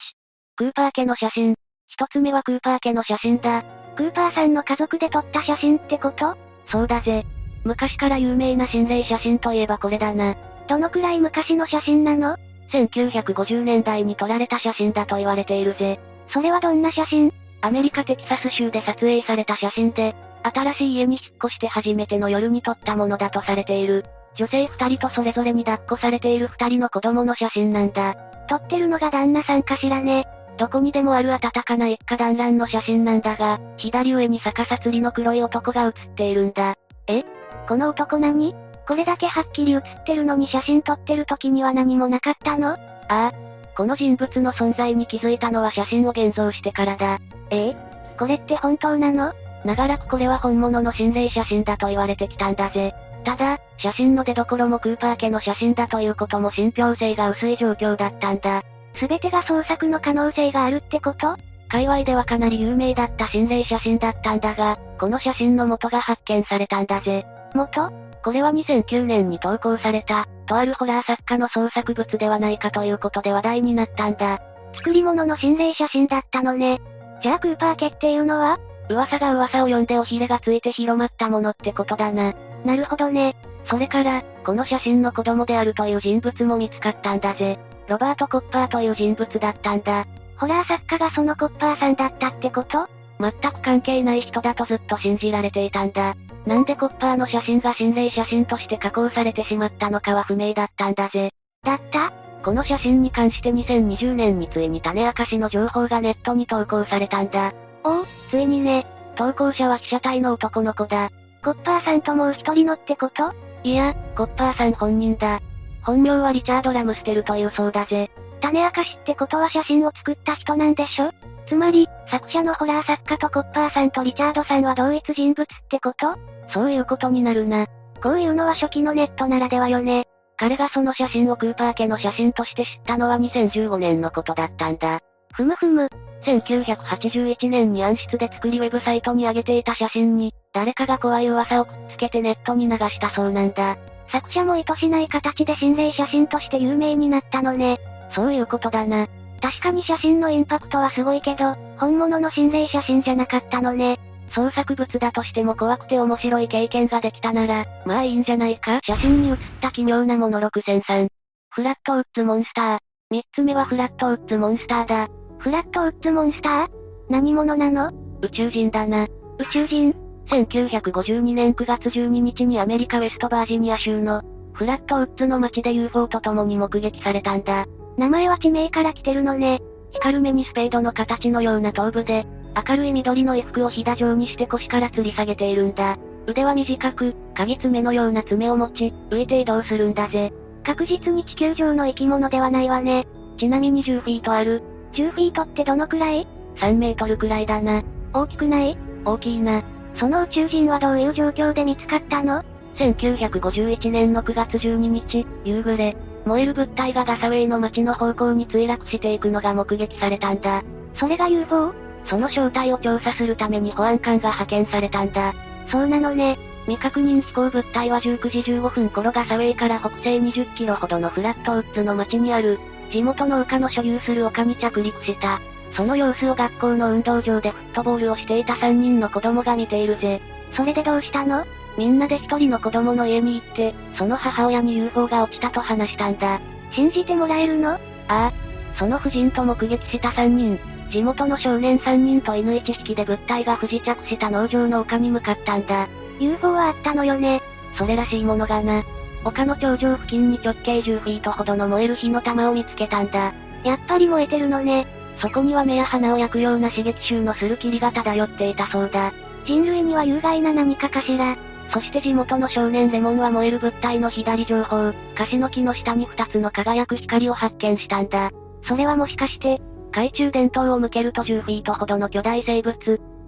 クーパー家の写真。一つ目はクーパー家の写真だ。クーパーさんの家族で撮った写真ってこと？そうだぜ。昔から有名な心霊写真といえばこれだな。どのくらい昔の写真なの ?1950 年代に撮られた写真だと言われているぜ。それはどんな写真？アメリカテキサス州で撮影された写真で、新しい家に引っ越して初めての夜に撮ったものだとされている。女性二人とそれぞれに抱っこされている二人の子供の写真なんだ。撮ってるのが旦那さんかしらね。どこにでもある暖かな一家団らんの写真なんだが、左上に逆さ釣りの黒い男が写っているんだ。え？この男何？これだけはっきり写ってるのに写真撮ってる時には何もなかったの？ああ。この人物の存在に気づいたのは写真を現像してからだ。え？えこれって本当なの？長らくこれは本物の心霊写真だと言われてきたんだぜ。ただ、写真の出所もクーパー家の写真だということも信憑性が薄い状況だったんだ。すべてが創作の可能性があるってこと？界隈ではかなり有名だった心霊写真だったんだが、この写真の元が発見されたんだぜ。元？これは2009年に投稿された、とあるホラー作家の創作物ではないかということで話題になったんだ。作り物の心霊写真だったのね。じゃあクーパー家っていうのは？噂が噂を呼んでおひれがついて広まったものってことだな。なるほどね。それから、この写真の子供であるという人物も見つかったんだぜ。ロバート・コッパーという人物だったんだ。ホラー作家がそのコッパーさんだったってこと？全く関係ない人だとずっと信じられていたんだ。なんでコッパーの写真が心霊写真として加工されてしまったのかは不明だったんだぜ。だった？この写真に関して2020年についに種明かしの情報がネットに投稿されたんだ。おお、ついにね。投稿者は被写体の男の子だ。コッパーさんともう一人のってこと？いや、コッパーさん本人だ。本名はリチャード・ラムステルというそうだぜ。種明かしってことは写真を作った人なんでしょ？つまり、作者のホラー作家とコッパーさんとリチャードさんは同一人物ってこと？そういうことになるな。こういうのは初期のネットならではよね。彼がその写真をクーパー家の写真として知ったのは2015年のことだったんだ。ふむふむ。1981年に暗室で作りウェブサイトに上げていた写真に、誰かが怖い噂をくっつけてネットに流したそうなんだ。作者も意図しない形で心霊写真として有名になったのね。そういうことだな。確かに写真のインパクトはすごいけど、本物の心霊写真じゃなかったのね。創作物だとしても怖くて面白い経験ができたなら、まあいいんじゃないか？写真に写った奇妙なもの6003。フラットウッズモンスター。三つ目はフラットウッズモンスターだ。フラットウッズモンスター？何者なの？宇宙人だな。宇宙人？?1952 年9月12日にアメリカウェストバージニア州の、フラットウッズの街で UFO と共に目撃されたんだ。名前は地名から来てるのね。光る目にスペードの形のような頭部で、明るい緑の衣服をひだ状にして腰から吊り下げているんだ。腕は短く、鍵爪のような爪を持ち、浮いて移動するんだぜ。確実に地球上の生き物ではないわね。ちなみに10フィートある。10フィートってどのくらい ?3 メートルくらいだな。大きくない？大きいな。その宇宙人はどういう状況で見つかったの ?1951 年の9月12日、夕暮れ、燃える物体がガサウェイの街の方向に墜落していくのが目撃されたんだ。それが UFO? その正体を調査するために保安官が派遣されたんだ。そうなのね。未確認飛行物体は19時15分頃ガサウェイから北西20キロほどのフラットウッズの街にある、地元の丘の所有する丘に着陸した。その様子を学校の運動場でフットボールをしていた3人の子供が見ているぜ。それでどうしたの？みんなで一人の子供の家に行って、その母親に UFO が落ちたと話したんだ。信じてもらえるの？ああ。その夫人と目撃した3人、地元の少年3人と犬1匹で物体が不時着した農場の丘に向かったんだ。UFO はあったのよね。それらしいものがな。丘の頂上付近に直径10フィートほどの燃える火の玉を見つけたんだ。やっぱり燃えてるのね。そこには目や鼻を焼くような刺激臭のする霧が漂っていたそうだ。人類には有害な何かかしら。そして地元の少年レモンは燃える物体の左上方、カシの木の下に二つの輝く光を発見したんだ。それはもしかして、懐中電灯を向けると10フィートほどの巨大生物、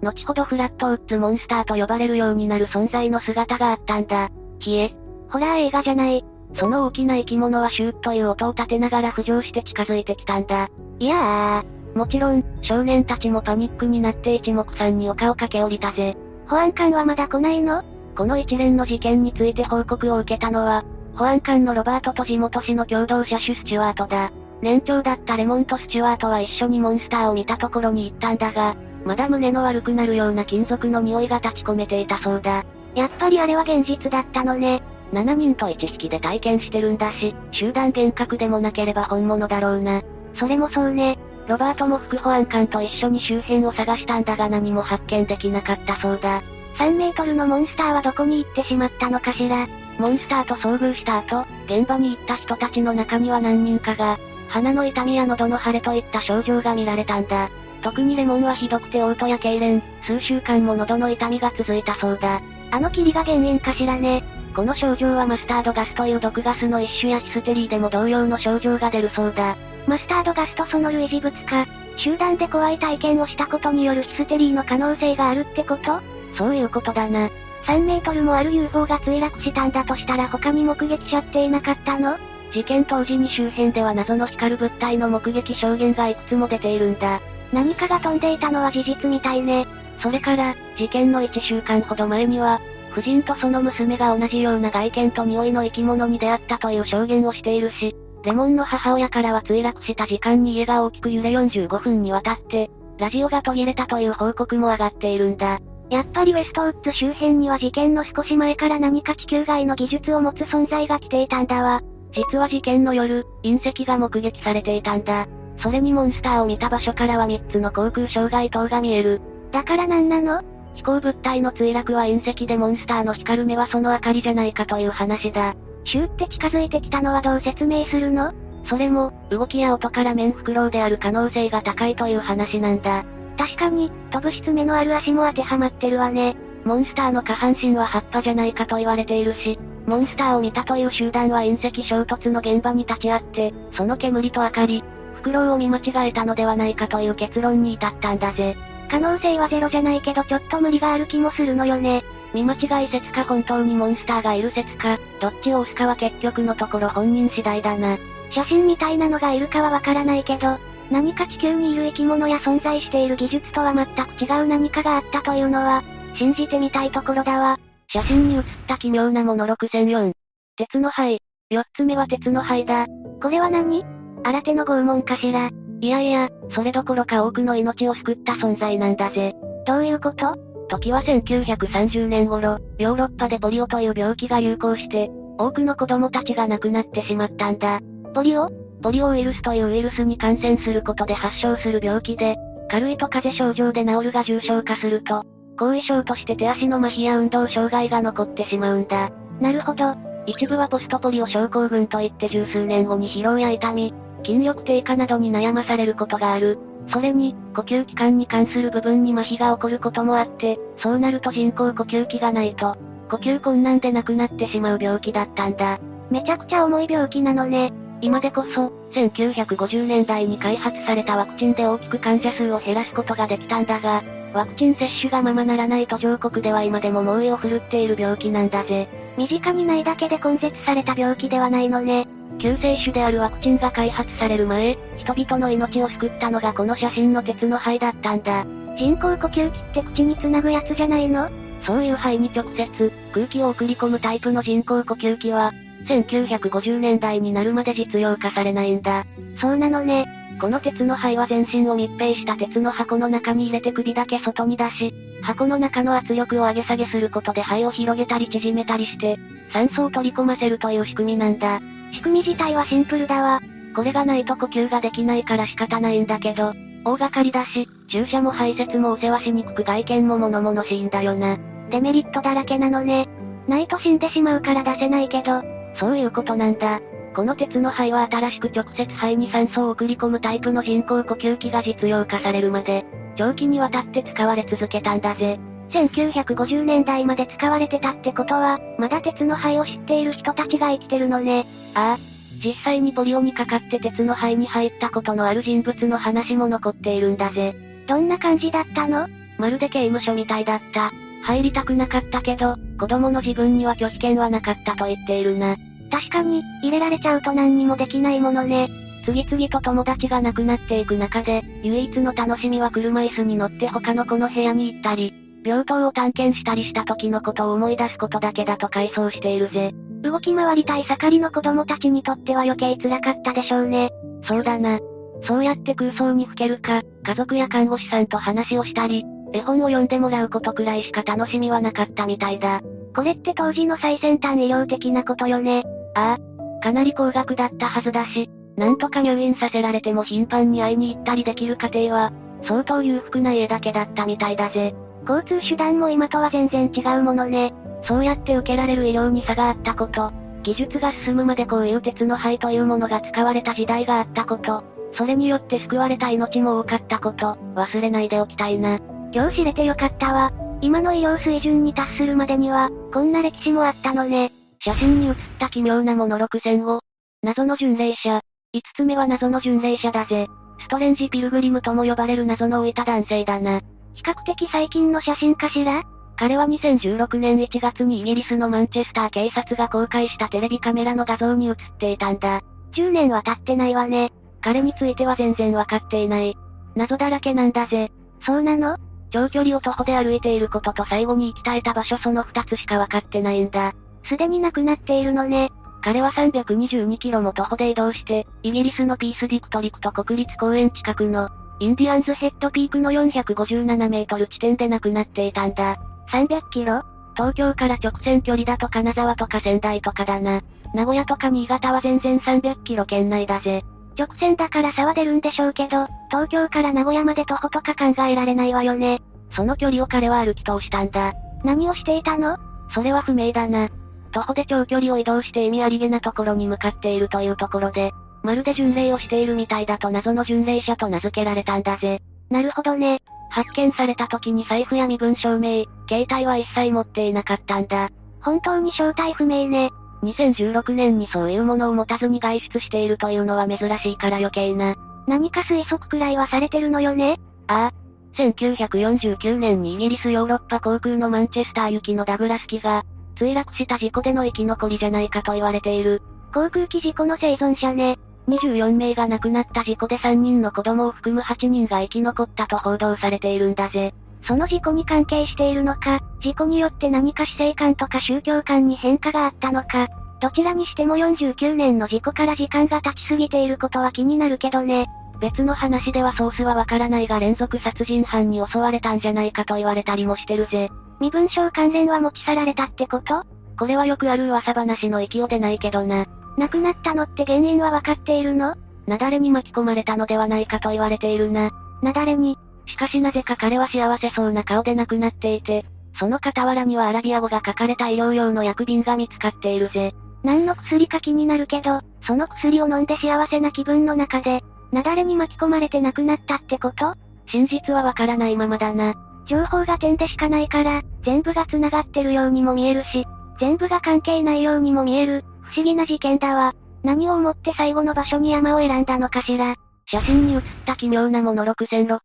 後ほどフラットウッズモンスターと呼ばれるようになる存在の姿があったんだ。冷え。ホラー映画じゃない。その大きな生き物はシューッという音を立てながら浮上して近づいてきたんだ。いやー、もちろん、少年たちもパニックになって一目散に丘を駆け下りたぜ。保安官はまだ来ないの？この一連の事件について報告を受けたのは、保安官のロバートと地元市の共同車種スチュワートだ。年長だったレモンとスチュワートは一緒にモンスターを見たところに行ったんだが、まだ胸の悪くなるような金属の匂いが立ち込めていたそうだ。やっぱりあれは現実だったのね。7人と1匹で体験してるんだし、集団幻覚でもなければ本物だろうな。それもそうね。ロバートも副保安官と一緒に周辺を探したんだが何も発見できなかったそうだ。3メートルのモンスターはどこに行ってしまったのかしら。モンスターと遭遇した後、現場に行った人たちの中には何人かが、鼻の痛みや喉の腫れといった症状が見られたんだ。特にレモンはひどくて嘔吐や痙攣、数週間も喉の痛みが続いたそうだ。あの霧が原因かしらね。この症状はマスタードガスという毒ガスの一種やヒステリーでも同様の症状が出るそうだ。マスタードガスとその類似物か。集団で怖い体験をしたことによるヒステリーの可能性があるってこと？そういうことだな。3メートルもある UFO が墜落したんだとしたら他に目撃者っていなかったの？事件当時に周辺では謎の光る物体の目撃証言がいくつも出ているんだ。何かが飛んでいたのは事実みたいね。それから、事件の1週間ほど前には、夫人とその娘が同じような外見と匂いの生き物に出会ったという証言をしているし、レモンの母親からは墜落した時間に家が大きく揺れ45分にわたって、ラジオが途切れたという報告も上がっているんだ。やっぱりウェストウッズ周辺には事件の少し前から何か地球外の技術を持つ存在が来ていたんだわ。実は事件の夜、隕石が目撃されていたんだ。それにモンスターを見た場所からは3つの航空障害灯が見える。だから何なの？飛行物体の墜落は隕石でモンスターの光る目はその明かりじゃないかという話だ。シューって近づいてきたのはどう説明するの？それも、動きや音から面フクロウである可能性が高いという話なんだ。確かに、飛ぶ質目のある足も当てはまってるわね。モンスターの下半身は葉っぱじゃないかと言われているし、モンスターを見たという集団は隕石衝突の現場に立ち会って、その煙と明かり、フクロウを見間違えたのではないかという結論に至ったんだぜ。可能性はゼロじゃないけどちょっと無理がある気もするのよね。見間違い説か本当にモンスターがいる説か、どっちを押すかは結局のところ本人次第だな。写真みたいなのがいるかはわからないけど、何か地球にいる生き物や存在している技術とは全く違う何かがあったというのは、信じてみたいところだわ。写真に写った奇妙なもの6004。鉄の灰。四つ目は鉄の灰だ。これは何？新手の拷問かしら。いやいや、それどころか多くの命を救った存在なんだぜ。どういうこと？時は1930年頃、ヨーロッパでポリオという病気が流行して、多くの子供たちが亡くなってしまったんだ。ポリオ？ポリオウイルスというウイルスに感染することで発症する病気で、軽いと風邪症状で治るが重症化すると、後遺症として手足の麻痺や運動障害が残ってしまうんだ。なるほど。一部はポストポリオ症候群といって十数年後に疲労や痛み、筋力低下などに悩まされることがある。それに、呼吸器官に関する部分に麻痺が起こることもあって、そうなると人工呼吸器がないと、呼吸困難で亡くなってしまう病気だったんだ。めちゃくちゃ重い病気なのね。今でこそ、1950年代に開発されたワクチンで大きく患者数を減らすことができたんだが、ワクチン接種がままならない途上国では今でも猛威を振るっている病気なんだぜ。身近にないだけで根絶された病気ではないのね。救世主であるワクチンが開発される前、人々の命を救ったのがこの写真の鉄の灰だったんだ。人工呼吸器って口につなぐやつじゃないの？そういう肺に直接、空気を送り込むタイプの人工呼吸器は、1950年代になるまで実用化されないんだ。そうなのね。この鉄の灰は全身を密閉した鉄の箱の中に入れて首だけ外に出し、箱の中の圧力を上げ下げすることで肺を広げたり縮めたりして、酸素を取り込ませるという仕組みなんだ。仕組み自体はシンプルだわ。これがないと呼吸ができないから仕方ないんだけど、大掛かりだし、注射も排泄もお世話しにくく外見も物々しいんだよな。デメリットだらけなのね。ないと死んでしまうから出せないけど。そういうことなんだ。この鉄の肺は新しく直接肺に酸素を送り込むタイプの人工呼吸器が実用化されるまで、長期にわたって使われ続けたんだぜ。1950年代まで使われてたってことは、まだ鉄の肺を知っている人たちが生きてるのね。ああ。実際にポリオにかかって鉄の肺に入ったことのある人物の話も残っているんだぜ。どんな感じだったの？まるで刑務所みたいだった。入りたくなかったけど、子供の自分には拒否権はなかったと言っているな。確かに、入れられちゃうと何にもできないものね。次々と友達が亡くなっていく中で、唯一の楽しみは車椅子に乗って他の子の部屋に行ったり、病棟を探検したりした時のことを思い出すことだけだと回想しているぜ。動き回りたい盛りの子供たちにとっては余計辛かったでしょうね。そうだな。そうやって空想にふけるか、家族や看護師さんと話をしたり、絵本を読んでもらうことくらいしか楽しみはなかったみたいだ。これって当時の最先端医療的なことよね。ああ。かなり高額だったはずだし、なんとか入院させられても頻繁に会いに行ったりできる家庭は、相当裕福な家だけだったみたいだぜ。交通手段も今とは全然違うものね。そうやって受けられる医療に差があったこと、技術が進むまでこういう鉄の肺というものが使われた時代があったこと、それによって救われた命も多かったこと、忘れないでおきたいな。今日知れてよかったわ。今の医療水準に達するまでには、こんな歴史もあったのね。写真に写った奇妙なもの6005。謎の巡礼者。5つ目は謎の巡礼者だぜ。ストレンジピルグリムとも呼ばれる謎の老いた男性だな。比較的最近の写真かしら？彼は2016年1月にイギリスのマンチェスター警察が公開したテレビカメラの画像に写っていたんだ。10年は経ってないわね。彼については全然わかっていない。謎だらけなんだぜ。そうなの？長距離を徒歩で歩いていることと最後に行き絶えた場所その2つしかわかってないんだ。すでに亡くなっているのね。彼は322キロも徒歩で移動して、イギリスのピースディクトリクト国立公園近くの、インディアンズヘッドピークの457メートル地点で亡くなっていたんだ。300キロ？東京から直線距離だと金沢とか仙台とかだな。名古屋とか新潟は全然300キロ圏内だぜ。直線だから差は出るんでしょうけど、東京から名古屋まで徒歩とか考えられないわよね。その距離を彼は歩き通したんだ。何をしていたの？それは不明だな。徒歩で長距離を移動して意味ありげなところに向かっているというところで、まるで巡礼をしているみたいだと謎の巡礼者と名付けられたんだぜ。なるほどね。発見された時に財布や身分証明、携帯は一切持っていなかったんだ。本当に正体不明ね。2016年にそういうものを持たずに外出しているというのは珍しいから余計な。何か推測くらいはされてるのよねああ。1949年にイギリスヨーロッパ航空のマンチェスター行きのダグラス機が、墜落した事故での生き残りじゃないかと言われている。航空機事故の生存者ね。24名が亡くなった事故で3人の子供を含む8人が生き残ったと報道されているんだぜ。その事故に関係しているのか、事故によって何か死生観とか宗教観に変化があったのか、どちらにしても49年の事故から時間が経ちすぎていることは気になるけどね。別の話ではソースはわからないが連続殺人犯に襲われたんじゃないかと言われたりもしてるぜ。身分証関連は持ち去られたってこと？これはよくある噂話の勢いでないけどな。亡くなったのって原因はわかっているの？雪崩に巻き込まれたのではないかと言われているな。雪崩に？しかしなぜか彼は幸せそうな顔で亡くなっていて、その傍らにはアラビア語が書かれた医療用の薬瓶が見つかっているぜ。何の薬か気になるけど、その薬を飲んで幸せな気分の中で、雪崩に巻き込まれて亡くなったってこと？真実はわからないままだな。情報が点でしかないから、全部が繋がってるようにも見えるし、全部が関係ないようにも見える、不思議な事件だわ。何を思って最後の場所に山を選んだのかしら。写真に写った奇妙なもの6006。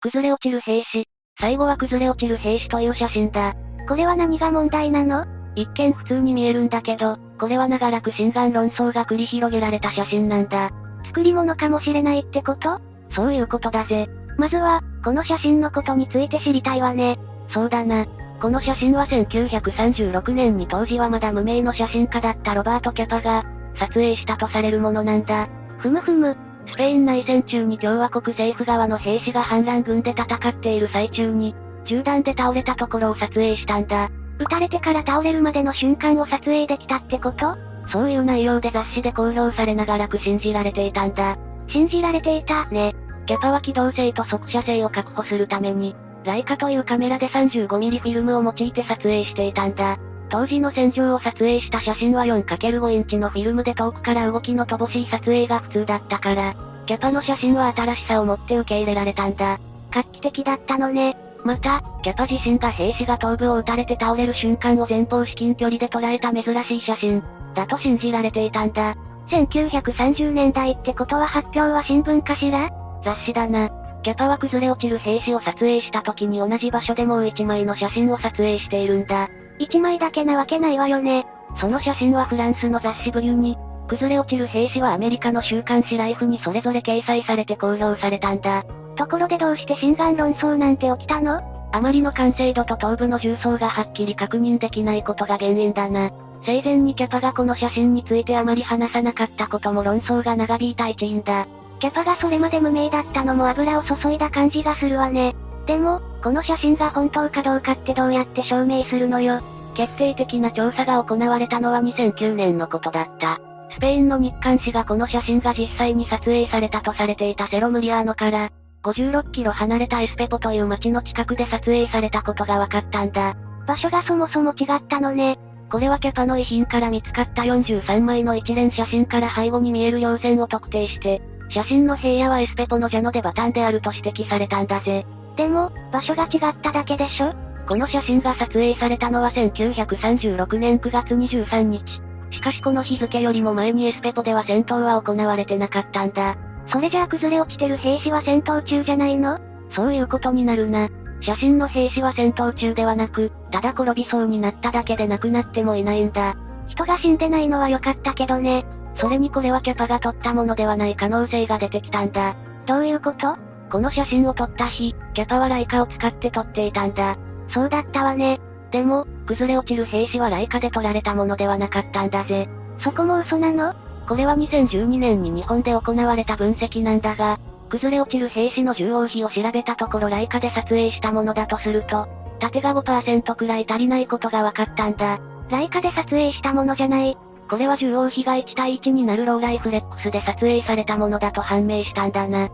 崩れ落ちる兵士。最後は崩れ落ちる兵士という写真だ。これは何が問題なの？一見普通に見えるんだけど、これは長らく心眼論争が繰り広げられた写真なんだ。作り物かもしれないってこと？そういうことだぜ。まずは、この写真のことについて知りたいわね。そうだな。この写真は1936年に当時はまだ無名の写真家だったロバート・キャパが、撮影したとされるものなんだ。ふむふむ。スペイン内戦中に共和国政府側の兵士が反乱軍で戦っている最中に、銃弾で倒れたところを撮影したんだ。撃たれてから倒れるまでの瞬間を撮影できたってこと？そういう内容で雑誌で公表されながらく信じられていたんだ。信じられていた、ね。キャパは機動性と速射性を確保するために、ライカというカメラで 35mm フィルムを用いて撮影していたんだ。当時の戦場を撮影した写真は 4×5 インチのフィルムで遠くから動きの乏しい撮影が普通だったから、キャパの写真は新しさを持って受け入れられたんだ。画期的だったのね。また、キャパ自身が兵士が頭部を撃たれて倒れる瞬間を前方至近距離で捉えた珍しい写真、だと信じられていたんだ。1930年代ってことは発表は新聞かしら？雑誌だな。キャパは崩れ落ちる兵士を撮影した時に同じ場所でもう一枚の写真を撮影しているんだ。一枚だけなわけないわよね。その写真はフランスの雑誌ブリューに、崩れ落ちる兵士はアメリカの週刊誌ライフにそれぞれ掲載されて公表されたんだ。ところでどうして心眼論争なんて起きたの？あまりの完成度と頭部の重層がはっきり確認できないことが原因だな。生前にキャパがこの写真についてあまり話さなかったことも論争が長引いた一因だ。キャパがそれまで無名だったのも油を注いだ感じがするわね。でも、この写真が本当かどうかってどうやって証明するのよ。決定的な調査が行われたのは2009年のことだった。スペインの日刊誌がこの写真が実際に撮影されたとされていたセロムリアーノから、56キロ離れたエスペポという街の近くで撮影されたことが分かったんだ。場所がそもそも違ったのね。これはキャパの遺品から見つかった43枚の一連写真から背後に見える稜線を特定して、写真の平野はエスペポのジャノでバタンであると指摘されたんだぜ。でも、場所が違っただけでしょ？この写真が撮影されたのは1936年9月23日。しかしこの日付よりも前にエスペポでは戦闘は行われてなかったんだ。それじゃあ崩れ落ちてる兵士は戦闘中じゃないの？そういうことになるな。写真の兵士は戦闘中ではなく、ただ転びそうになっただけで亡くなってもいないんだ。人が死んでないのは良かったけどね。それにこれはキャパが撮ったものではない可能性が出てきたんだ。どういうこと？この写真を撮った日、キャパはライカを使って撮っていたんだ。そうだったわね。でも、崩れ落ちる兵士はライカで撮られたものではなかったんだぜ。そこも嘘なの？これは2012年に日本で行われた分析なんだが、崩れ落ちる兵士の重王比を調べたところライカで撮影したものだとすると、縦が5%くらい足りないことが分かったんだ。ライカで撮影したものじゃない。これは重王比が1対1になるローライフレックスで撮影されたものだと判明したんだな。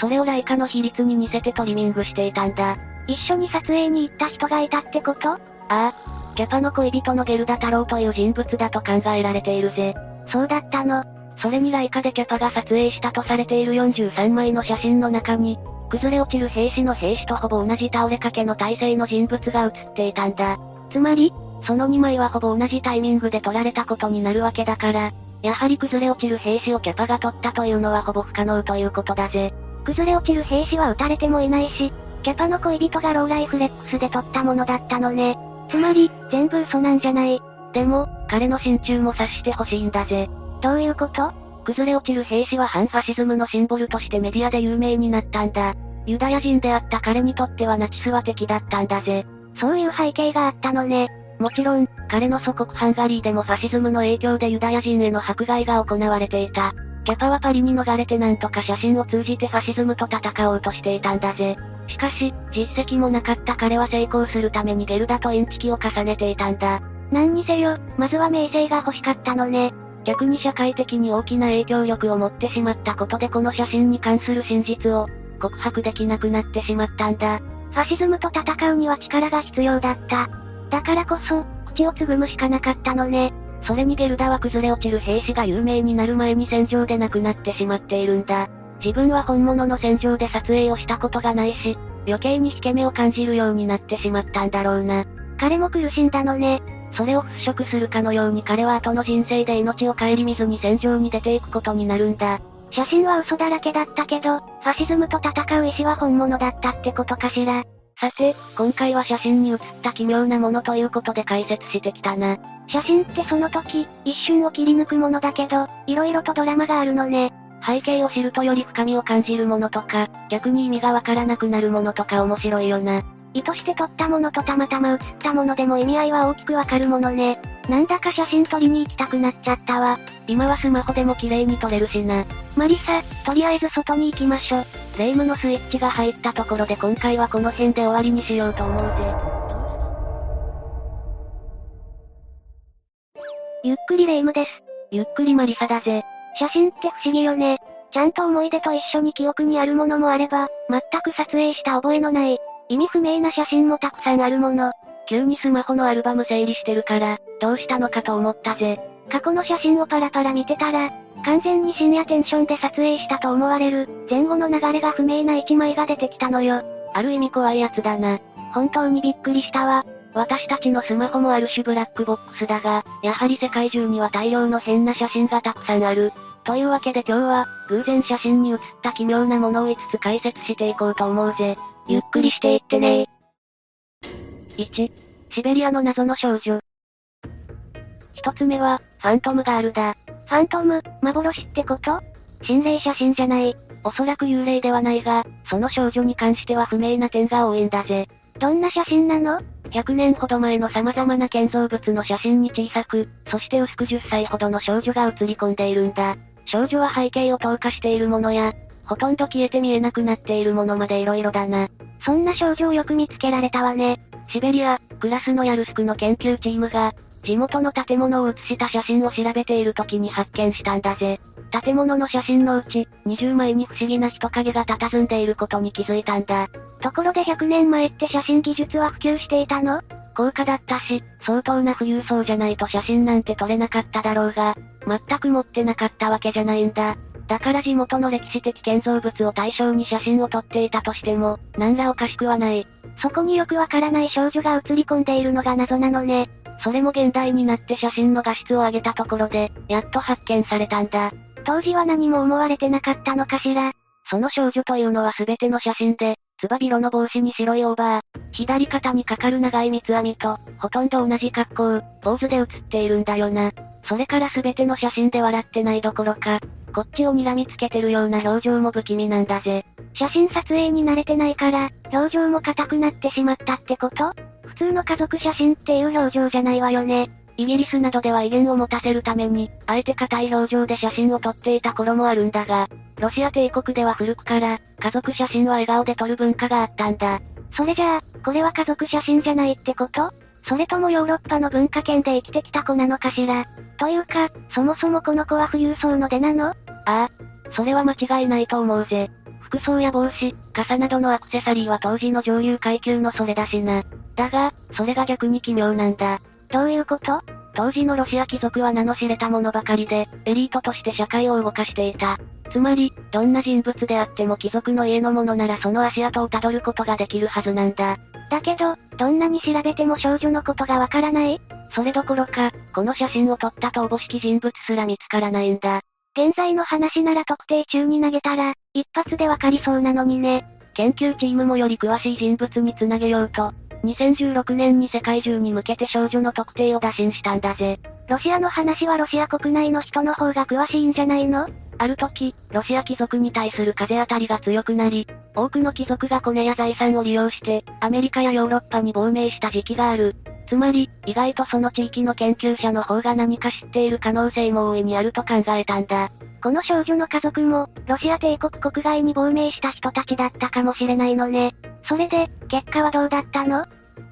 それをライカの比率に似せてトリミングしていたんだ。一緒に撮影に行った人がいたってこと？ああ。キャパの恋人のゲルダ太郎という人物だと考えられているぜ。そうだったの。それにライカでキャパが撮影したとされている43枚の写真の中に、崩れ落ちる兵士の兵士とほぼ同じ倒れかけの体勢の人物が写っていたんだ。つまり、その2枚はほぼ同じタイミングで撮られたことになるわけだから、やはり崩れ落ちる兵士をキャパが撮ったというのはほぼ不可能ということだぜ。崩れ落ちる兵士は撃たれてもいないし、キャパの恋人がローライフレックスで撮ったものだったのね。つまり、全部嘘なんじゃない。でも、彼の心中も察してほしいんだぜ。どういうこと？崩れ落ちる兵士は反ファシズムのシンボルとしてメディアで有名になったんだ。ユダヤ人であった彼にとってはナチスは敵だったんだぜ。そういう背景があったのね。もちろん、彼の祖国ハンガリーでもファシズムの影響でユダヤ人への迫害が行われていた。キャパはパリに逃れてなんとか写真を通じてファシズムと戦おうとしていたんだぜ。しかし、実績もなかった彼は成功するためにゲルダとインチキを重ねていたんだ。何にせよ、まずは名声が欲しかったのね。逆に社会的に大きな影響力を持ってしまったことでこの写真に関する真実を告白できなくなってしまったんだ。ファシズムと戦うには力が必要だった。だからこそ、口をつぐむしかなかったのね。それにゲルダは崩れ落ちる兵士が有名になる前に戦場で亡くなってしまっているんだ。自分は本物の戦場で撮影をしたことがないし、余計に引け目を感じるようになってしまったんだろうな。彼も苦しんだのね。それを払拭するかのように彼は後の人生で命を顧みずに戦場に出ていくことになるんだ。写真は嘘だらけだったけど、ファシズムと戦う意志は本物だったってことかしら。さて、今回は写真に写った奇妙なものということで解説してきたな。写真ってその時、一瞬を切り抜くものだけど、色々とドラマがあるのね。背景を知るとより深みを感じるものとか、逆に意味がわからなくなるものとか面白いよな。意図して撮ったものとたまたま写ったものでも意味合いは大きくわかるものね。なんだか写真撮りに行きたくなっちゃったわ。今はスマホでも綺麗に撮れるしな。マリサ、とりあえず外に行きましょ。霊夢のスイッチが入ったところで今回はこの辺で終わりにしようと思うぜ。ゆっくり霊夢です。ゆっくりマリサだぜ。写真って不思議よね。ちゃんと思い出と一緒に記憶にあるものもあれば、全く撮影した覚えのない、意味不明な写真もたくさんあるもの。急にスマホのアルバム整理してるから、どうしたのかと思ったぜ。過去の写真をパラパラ見てたら、完全に深夜テンションで撮影したと思われる、前後の流れが不明な一枚が出てきたのよ。ある意味怖いやつだな。本当にびっくりしたわ。私たちのスマホもある種ブラックボックスだが、やはり世界中には大量の変な写真がたくさんある。というわけで今日は、偶然写真に写った奇妙なものを5つ解説していこうと思うぜ。ゆっくりしていってね1、シベリアの謎の少女。一つ目は、ファントムガールだ。ファントム、幻ってこと？心霊写真じゃない。おそらく幽霊ではないが、その少女に関しては不明な点が多いんだぜ。どんな写真なの ?100 年ほど前の様々な建造物の写真に小さく、そして薄く10歳ほどの少女が写り込んでいるんだ。少女は背景を透過しているものや、ほとんど消えて見えなくなっているものまで色々だな。そんな少女をよく見つけられたわね。シベリア、クラスのヤルスクの研究チームが、地元の建物を写した写真を調べている時に発見したんだぜ。建物の写真のうち、20枚に不思議な人影が佇んでいることに気づいたんだ。ところで100年前って写真技術は普及していたの？高価だったし、相当な富裕層じゃないと写真なんて撮れなかっただろうが、全く持ってなかったわけじゃないんだ。だから地元の歴史的建造物を対象に写真を撮っていたとしても、何らおかしくはない。そこによくわからない少女が写り込んでいるのが謎なのね。それも現代になって写真の画質を上げたところで、やっと発見されたんだ。当時は何も思われてなかったのかしら。その少女というのは全ての写真で、つば広の帽子に白いオーバー、左肩にかかる長い三つ編みと、ほとんど同じ格好、ポーズで写っているんだよな。それから全ての写真で笑ってないどころか、こっちを睨みつけてるような表情も不気味なんだぜ。写真撮影に慣れてないから、表情も硬くなってしまったってこと？通の家族写真っていう表情じゃないわよね。イギリスなどでは威厳を持たせるために、あえて硬い表情で写真を撮っていた頃もあるんだが、ロシア帝国では古くから、家族写真は笑顔で撮る文化があったんだ。それじゃあ、これは家族写真じゃないってこと？それともヨーロッパの文化圏で生きてきた子なのかしら？というか、そもそもこの子は富裕層の出なの？ああ、それは間違いないと思うぜ。服装や帽子、傘などのアクセサリーは当時の上流階級のそれだしな。だが、それが逆に奇妙なんだ。どういうこと？当時のロシア貴族は名の知れたものばかりで、エリートとして社会を動かしていた。つまり、どんな人物であっても貴族の家のものならその足跡をたどることができるはずなんだ。だけど、どんなに調べても少女のことがわからない？それどころか、この写真を撮ったとおぼしき人物すら見つからないんだ。現在の話なら特定中に投げたら、一発でわかりそうなのにね。研究チームもより詳しい人物につなげようと、2016年に世界中に向けて少女の特定を打診したんだぜ。ロシアの話はロシア国内の人の方が詳しいんじゃないの？ある時、ロシア貴族に対する風当たりが強くなり、多くの貴族がコネや財産を利用して、アメリカやヨーロッパに亡命した時期がある。つまり、意外とその地域の研究者の方が何か知っている可能性も大いにあると考えたんだ。この少女の家族も、ロシア帝国国外に亡命した人たちだったかもしれないのね。それで、結果はどうだったの？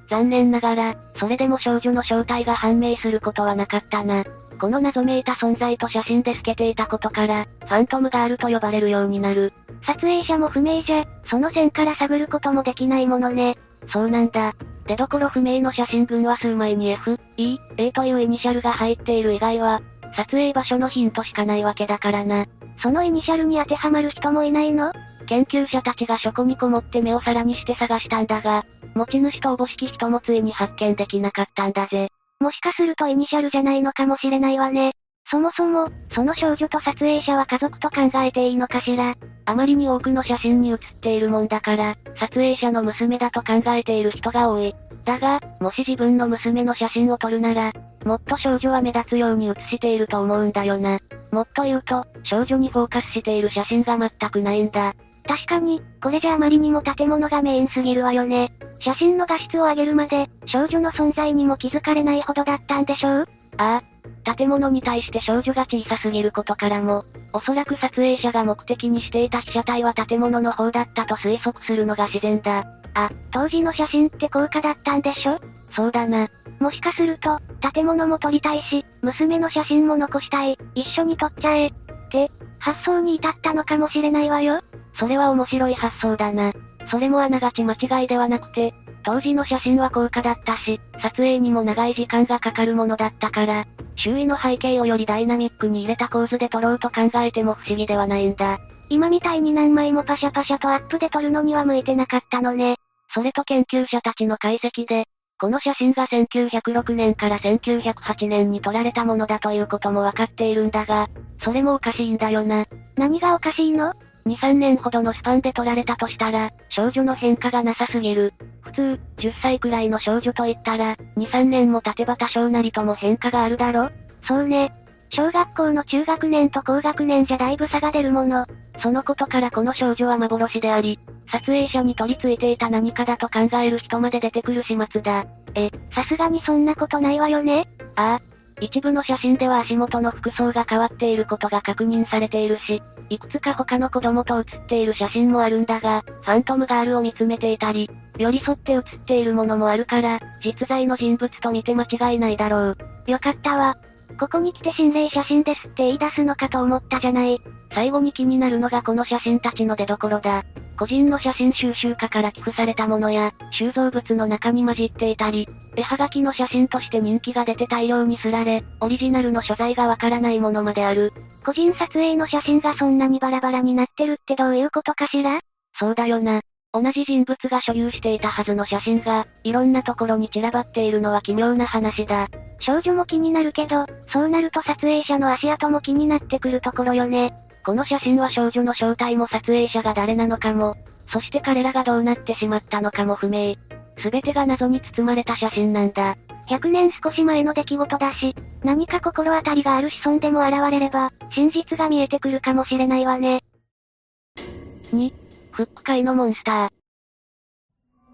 残念ながら、それでも少女の正体が判明することはなかったな。この謎めいた存在と写真で透けていたことから、ファントムガールと呼ばれるようになる。撮影者も不明じゃ、その線から探ることもできないものね。そうなんだ。出どころ不明の写真群は数枚に F、E、A というイニシャルが入っている以外は、撮影場所のヒントしかないわけだからな。そのイニシャルに当てはまる人もいないの？研究者たちが書庫にこもって目を皿にして探したんだが、持ち主とおぼしき人もついに発見できなかったんだぜ。もしかするとイニシャルじゃないのかもしれないわね。そもそも、その少女と撮影者は家族と考えていいのかしら？あまりに多くの写真に写っているもんだから、撮影者の娘だと考えている人が多い。だが、もし自分の娘の写真を撮るなら、もっと少女は目立つように写していると思うんだよな。もっと言うと、少女にフォーカスしている写真が全くないんだ。確かに、これじゃあまりにも建物がメインすぎるわよね。写真の画質を上げるまで、少女の存在にも気づかれないほどだったんでしょう？ああ。建物に対して少女が小さすぎることからも、おそらく撮影者が目的にしていた被写体は建物の方だったと推測するのが自然だ。あ、当時の写真って高価だったんでしょ？そうだな。もしかすると、建物も撮りたいし、娘の写真も残したい、一緒に撮っちゃえ、って、発想に至ったのかもしれないわよ。それは面白い発想だな。それもあながち間違いではなくて、当時の写真は高価だったし、撮影にも長い時間がかかるものだったから、周囲の背景をよりダイナミックに入れた構図で撮ろうと考えても不思議ではないんだ。今みたいに何枚もパシャパシャとアップで撮るのには向いてなかったのね。それと研究者たちの解析で、この写真が1906年から1908年に撮られたものだということもわかっているんだが、それもおかしいんだよな。何がおかしいの？?2、3年ほどのスパンで撮られたとしたら、少女の変化がなさすぎる。普通、10歳くらいの少女と言ったら、2、3年も経てば多少なりとも変化があるだろそうね。小学校の中学年と高学年じゃだいぶ差が出るもの。そのことからこの少女は幻であり、撮影者に取り付いていた何かだと考える人まで出てくる始末だ。え、さすがにそんなことないわよね？ああ。一部の写真では足元の服装が変わっていることが確認されているし、いくつか他の子供と写っている写真もあるんだが、ファントムガールを見つめていたり、寄り添って写っているものもあるから、実在の人物と見て間違いないだろう。よかったわ。ここに来て心霊写真ですって言い出すのかと思ったじゃない。最後に気になるのがこの写真たちの出所だ。個人の写真収集家から寄付されたものや、収蔵物の中に混じっていたり、絵はがきの写真として人気が出て大量にすられ、オリジナルの所在がわからないものまである。個人撮影の写真がそんなにバラバラになってるってどういうことかしら？そうだよな。同じ人物が所有していたはずの写真が、いろんなところに散らばっているのは奇妙な話だ。少女も気になるけど、そうなると撮影者の足跡も気になってくるところよね。この写真は少女の正体も撮影者が誰なのかも、そして彼らがどうなってしまったのかも不明。すべてが謎に包まれた写真なんだ。100年少し前の出来事だし、何か心当たりがある子孫でも現れれば、真実が見えてくるかもしれないわね。2、フック界のモンスター。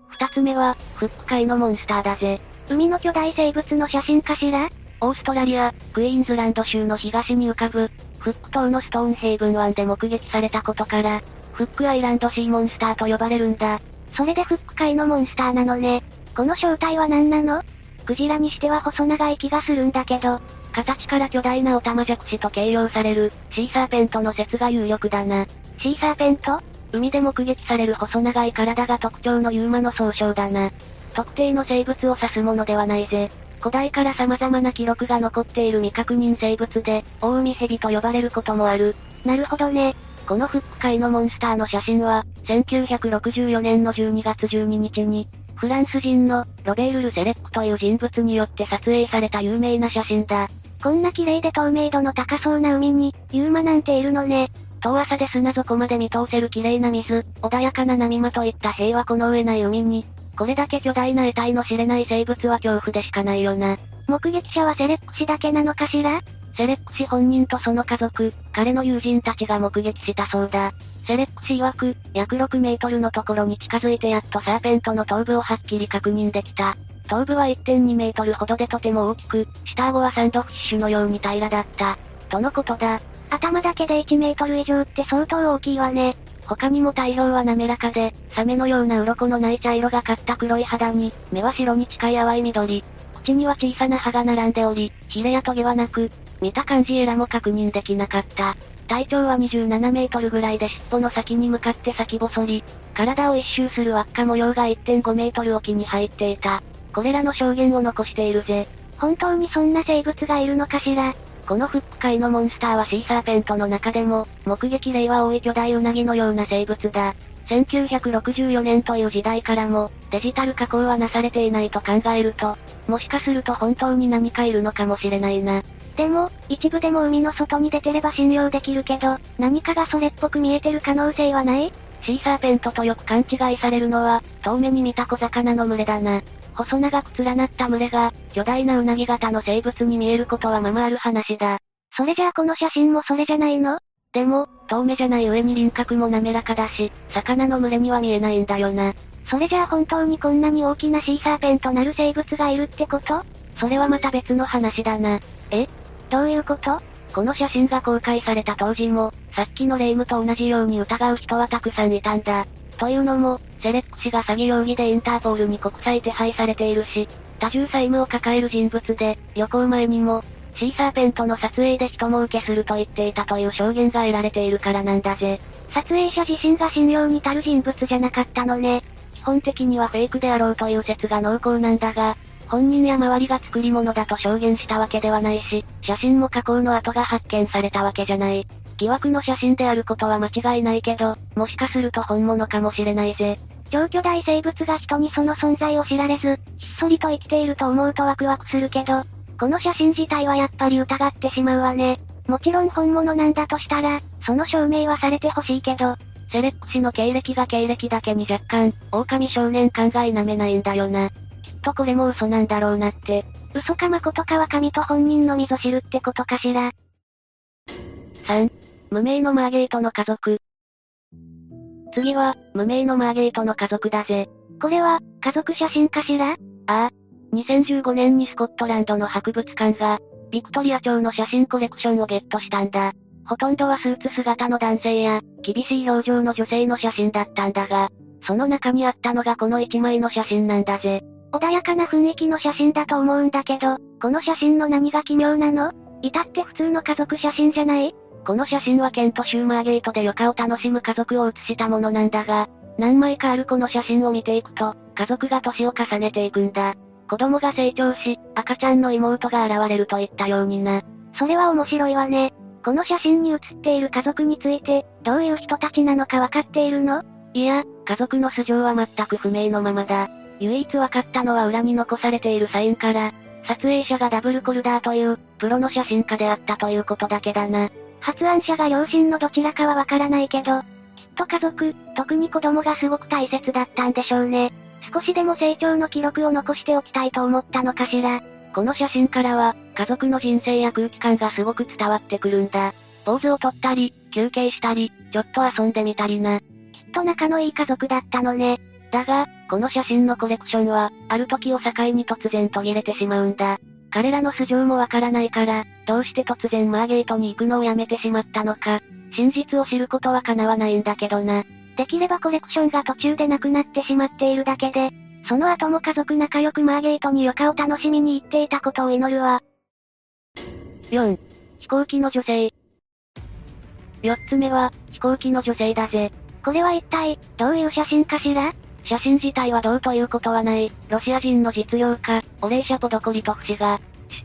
二つ目は、フック界のモンスターだぜ。海の巨大生物の写真かしら？オーストラリア、クイーンズランド州の東に浮かぶ、フック島のストーンヘイブン湾で目撃されたことから、フックアイランドシーモンスターと呼ばれるんだ。それでフック界のモンスターなのね。この正体は何なの？クジラにしては細長い気がするんだけど、形から巨大なオタマジャクシと形容される、シーサーペントの説が有力だな。シーサーペント？海で目撃される細長い体が特徴のユーマの総称だな。特定の生物を指すものではないぜ。古代から様々な記録が残っている未確認生物で、大海蛇と呼ばれることもある。なるほどね。このフック界のモンスターの写真は、1964年の12月12日に、フランス人のロベール・ル・セレックという人物によって撮影された有名な写真だ。こんな綺麗で透明度の高そうな海に、ユーマなんているのね。遠浅で砂底まで見通せる綺麗な水、穏やかな波間といった平和この上ない海に、これだけ巨大な得体の知れない生物は恐怖でしかないよな。目撃者はセレック氏だけなのかしら？セレック氏本人とその家族、彼の友人たちが目撃したそうだ。セレック氏曰く、約6メートルのところに近づいてやっとサーペントの頭部をはっきり確認できた。頭部は1.2メートルほどでとても大きく、下顎はサンドフィッシュのように平らだった。とのことだ。頭だけで1メートル以上って相当大きいわね。他にも体表は滑らかで、サメのような鱗のない茶色がかった黒い肌に、目は白に近い淡い緑。口には小さな歯が並んでおり、ヒレやトゲはなく、見た感じエラも確認できなかった。体長は27メートルぐらいで尻尾の先に向かって先細り、体を一周する輪っか模様が1.5メートル沖に入っていた。これらの証言を残しているぜ。本当にそんな生物がいるのかしら？このフック界のモンスターはシーサーペントの中でも、目撃例は多い巨大ウナギのような生物だ。1964年という時代からも、デジタル加工はなされていないと考えると、もしかすると本当に何かいるのかもしれないな。でも、一部でも海の外に出てれば信用できるけど、何かがそれっぽく見えてる可能性はない？シーサーペントとよく勘違いされるのは、遠目に見た小魚の群れだな。細長く連なった群れが、巨大なウナギ型の生物に見えることはままある話だ。それじゃあこの写真もそれじゃないの？でも、遠目じゃない上に輪郭も滑らかだし、魚の群れには見えないんだよな。それじゃあ本当にこんなに大きなシーサーペンとなる生物がいるってこと？それはまた別の話だな。え？どういうこと？この写真が公開された当時も、さっきの霊夢と同じように疑う人はたくさんいたんだ。というのも、セレック氏が詐欺容疑でインターポールに国際手配されているし、多重債務を抱える人物で、旅行前にも、シーサーペントの撮影で人も受けすると言っていたという証言が得られているからなんだぜ。撮影者自身が信用に足る人物じゃなかったのね。基本的にはフェイクであろうという説が濃厚なんだが、本人や周りが作り物だと証言したわけではないし、写真も加工の跡が発見されたわけじゃない。疑惑の写真であることは間違いないけど、もしかすると本物かもしれないぜ。超巨大生物が人にその存在を知られず、ひっそりと生きていると思うとワクワクするけど、この写真自体はやっぱり疑ってしまうわね。もちろん本物なんだとしたら、その証明はされてほしいけど、セレック氏の経歴が経歴だけに若干、狼少年感が否めないんだよな。きっとこれも嘘なんだろうなって。嘘か誠かは神と本人のみぞ知るってことかしら。3、無名のマーゲートの家族。次は、無名のマーゲートの家族だぜ。これは、家族写真かしら？ああ。2015年にスコットランドの博物館が、ビクトリア朝の写真コレクションをゲットしたんだ。ほとんどはスーツ姿の男性や、厳しい表情の女性の写真だったんだが、その中にあったのがこの1枚の写真なんだぜ。穏やかな雰囲気の写真だと思うんだけど、この写真の何が奇妙なの？至って普通の家族写真じゃない？この写真はケント・シューマーゲートで余暇を楽しむ家族を写したものなんだが、何枚かあるこの写真を見ていくと、家族が年を重ねていくんだ。子供が成長し、赤ちゃんの妹が現れるといったようにな。それは面白いわね。この写真に写っている家族について、どういう人たちなのかわかっているの？いや、家族の素性は全く不明のままだ。唯一わかったのは裏に残されているサインから、撮影者がダブルコルダーという、プロの写真家であったということだけだな。発案者が両親のどちらかはわからないけど、きっと家族、特に子供がすごく大切だったんでしょうね。少しでも成長の記録を残しておきたいと思ったのかしら。この写真からは、家族の人生や空気感がすごく伝わってくるんだ。ポーズをとったり、休憩したり、ちょっと遊んでみたりな。きっと仲のいい家族だったのね。だが、この写真のコレクションは、ある時を境に突然途切れてしまうんだ。彼らの素性もわからないから、どうして突然マーゲートに行くのをやめてしまったのか、真実を知ることは叶わないんだけどな。できればコレクションが途中でなくなってしまっているだけで、その後も家族仲良くマーゲートに余暇を楽しみに行っていたことを祈るわ。4. 飛行機の女性。4つ目は、飛行機の女性だぜ。これは一体、どういう写真かしら？写真自体はどうということはない、ロシア人の実業家、オレーシャ・ポドコリトフ氏が、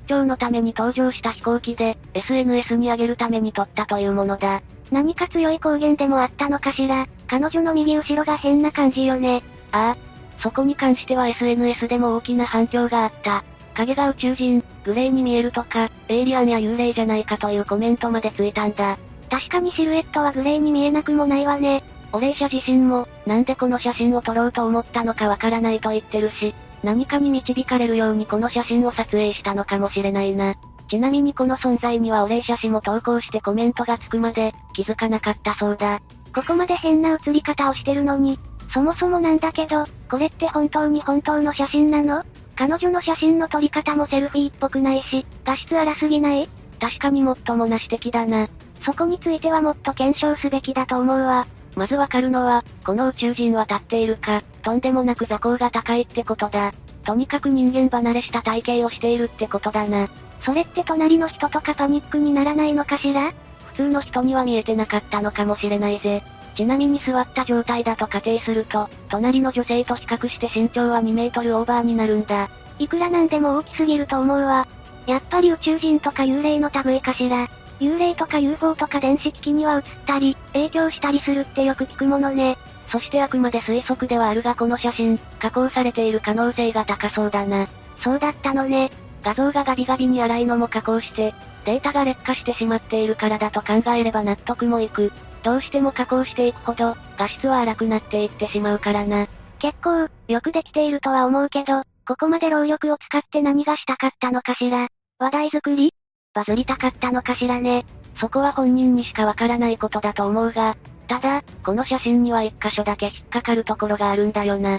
出張のために登場した飛行機で、SNS に上げるために撮ったというものだ。何か強い光源でもあったのかしら？彼女の右後ろが変な感じよね。ああ。そこに関しては SNS でも大きな反響があった。影が宇宙人、グレーに見えるとか、エイリアンや幽霊じゃないかというコメントまでついたんだ。確かにシルエットはグレーに見えなくもないわね。オレーシャ自身も、なんでこの写真を撮ろうと思ったのかわからないと言ってるし、何かに導かれるようにこの写真を撮影したのかもしれないな。ちなみにこの存在にはオレーシャ氏も投稿してコメントがつくまで、気づかなかったそうだ。ここまで変な写り方をしてるのに、そもそもなんだけど、これって本当に本当の写真なの？彼女の写真の撮り方もセルフィーっぽくないし、画質荒すぎない？確かにもっともな指摘だな。そこについてはもっと検証すべきだと思うわ。まずわかるのは、この宇宙人は立っているか、とんでもなく座高が高いってことだ。とにかく人間離れした体型をしているってことだな。それって隣の人とかパニックにならないのかしら？普通の人には見えてなかったのかもしれないぜ。ちなみに座った状態だと仮定すると、隣の女性と比較して身長は2メートルオーバーになるんだ。いくらなんでも大きすぎると思うわ。やっぱり宇宙人とか幽霊の類かしら？幽霊とか UFO とか電子機器には映ったり、影響したりするってよく聞くものね。そしてあくまで推測ではあるがこの写真、加工されている可能性が高そうだな。そうだったのね。画像がガビガビに荒いのも加工して、データが劣化してしまっているからだと考えれば納得もいく。どうしても加工していくほど、画質は荒くなっていってしまうからな。結構、よくできているとは思うけど、ここまで労力を使って何がしたかったのかしら。話題作り？バズりたかったのかしらね。そこは本人にしかわからないことだと思うが、ただ、この写真には一箇所だけ引っかかるところがあるんだよな。引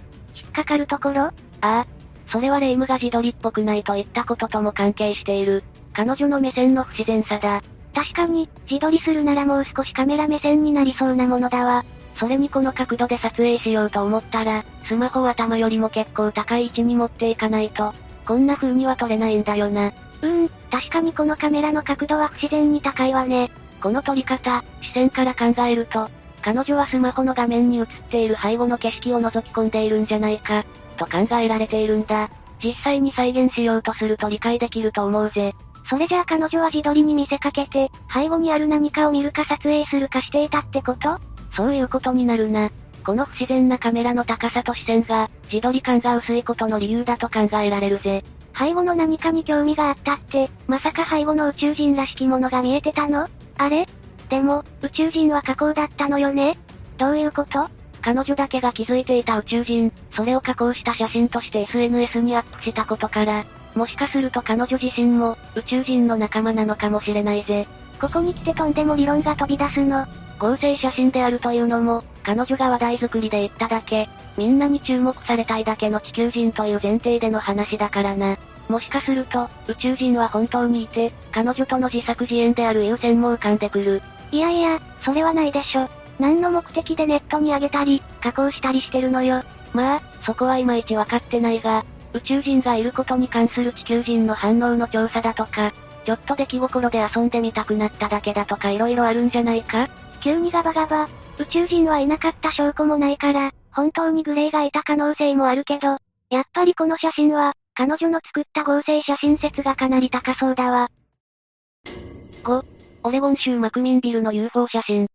っかかるところ？ああ。それはレイムが自撮りっぽくないといったこととも関係している。彼女の目線の不自然さだ。確かに、自撮りするならもう少しカメラ目線になりそうなものだわ。それにこの角度で撮影しようと思ったら、スマホを頭よりも結構高い位置に持っていかないと、こんな風には撮れないんだよな。うーん、確かにこのカメラの角度は不自然に高いわね。この撮り方、視線から考えると、彼女はスマホの画面に映っている背後の景色を覗き込んでいるんじゃないか、と考えられているんだ。実際に再現しようとすると理解できると思うぜ。それじゃあ彼女は自撮りに見せかけて、背後にある何かを見るか撮影するかしていたってこと？そういうことになるな。この不自然なカメラの高さと視線が、自撮り感が薄いことの理由だと考えられるぜ。背後の何かに興味があったって、まさか背後の宇宙人らしきものが見えてたの？あれ？でも、宇宙人は加工だったのよね？どういうこと？彼女だけが気づいていた宇宙人、それを加工した写真として SNS にアップしたことから、もしかすると彼女自身も、宇宙人の仲間なのかもしれないぜ。ここに来てとんでも理論が飛び出すの。合成写真であるというのも、彼女が話題作りで言っただけ、みんなに注目されたいだけの地球人という前提での話だからな。もしかすると、宇宙人は本当にいて、彼女との自作自演である優先も浮かんでくる。いやいや、それはないでしょ。何の目的でネットに上げたり、加工したりしてるのよ。まあ、そこはいまいちわかってないが、宇宙人がいることに関する地球人の反応の調査だとか、ちょっと出来心で遊んでみたくなっただけだとか色々あるんじゃないか？急にガバガバ。宇宙人はいなかった証拠もないから、本当にグレイがいた可能性もあるけど、やっぱりこの写真は、彼女の作った合成写真説がかなり高そうだわ。5、オレゴン州マクミンビルの UFO 写真。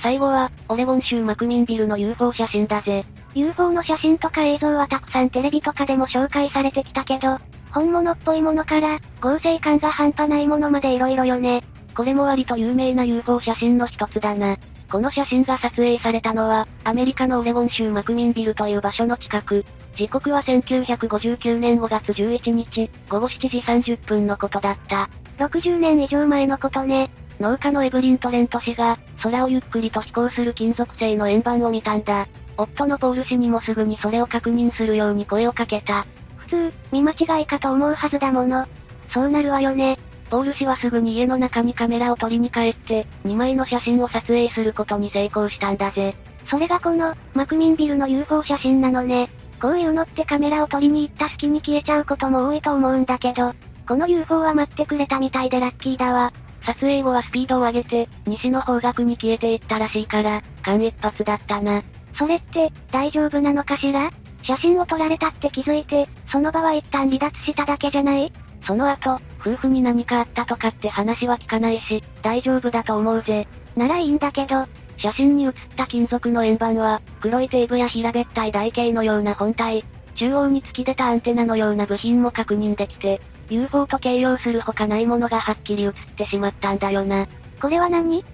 最後は、オレゴン州マクミンビルの UFO 写真だぜ。UFO の写真とか映像はたくさんテレビとかでも紹介されてきたけど、本物っぽいものから、合成感が半端ないものまで色々よね。これも割と有名な UFO 写真の一つだな。この写真が撮影されたのは、アメリカのオレゴン州マクミンビルという場所の近く。時刻は1959年5月11日、午後7時30分のことだった。60年以上前のことね。農家のエブリン・トレント氏が、空をゆっくりと飛行する金属製の円盤を見たんだ。夫のポール氏にもすぐにそれを確認するように声をかけた。普通、見間違いかと思うはずだもの。そうなるわよね。ポール氏はすぐに家の中にカメラを取りに帰って、2枚の写真を撮影することに成功したんだぜ。それがこの、マクミンビルの UFO 写真なのね。こういうのってカメラを撮りに行った隙に消えちゃうことも多いと思うんだけど、この UFO は待ってくれたみたいでラッキーだわ。撮影後はスピードを上げて、西の方角に消えていったらしいから、間一髪だったな。それって、大丈夫なのかしら？写真を撮られたって気づいて、その場は一旦離脱しただけじゃない？その後、夫婦に何かあったとかって話は聞かないし、大丈夫だと思うぜ。ならいいんだけど、写真に写った金属の円盤は、黒いテープや平べったい台形のような本体、中央に突き出たアンテナのような部品も確認できて、UFO と形容するほかないものがはっきり写ってしまったんだよな。これは何？っ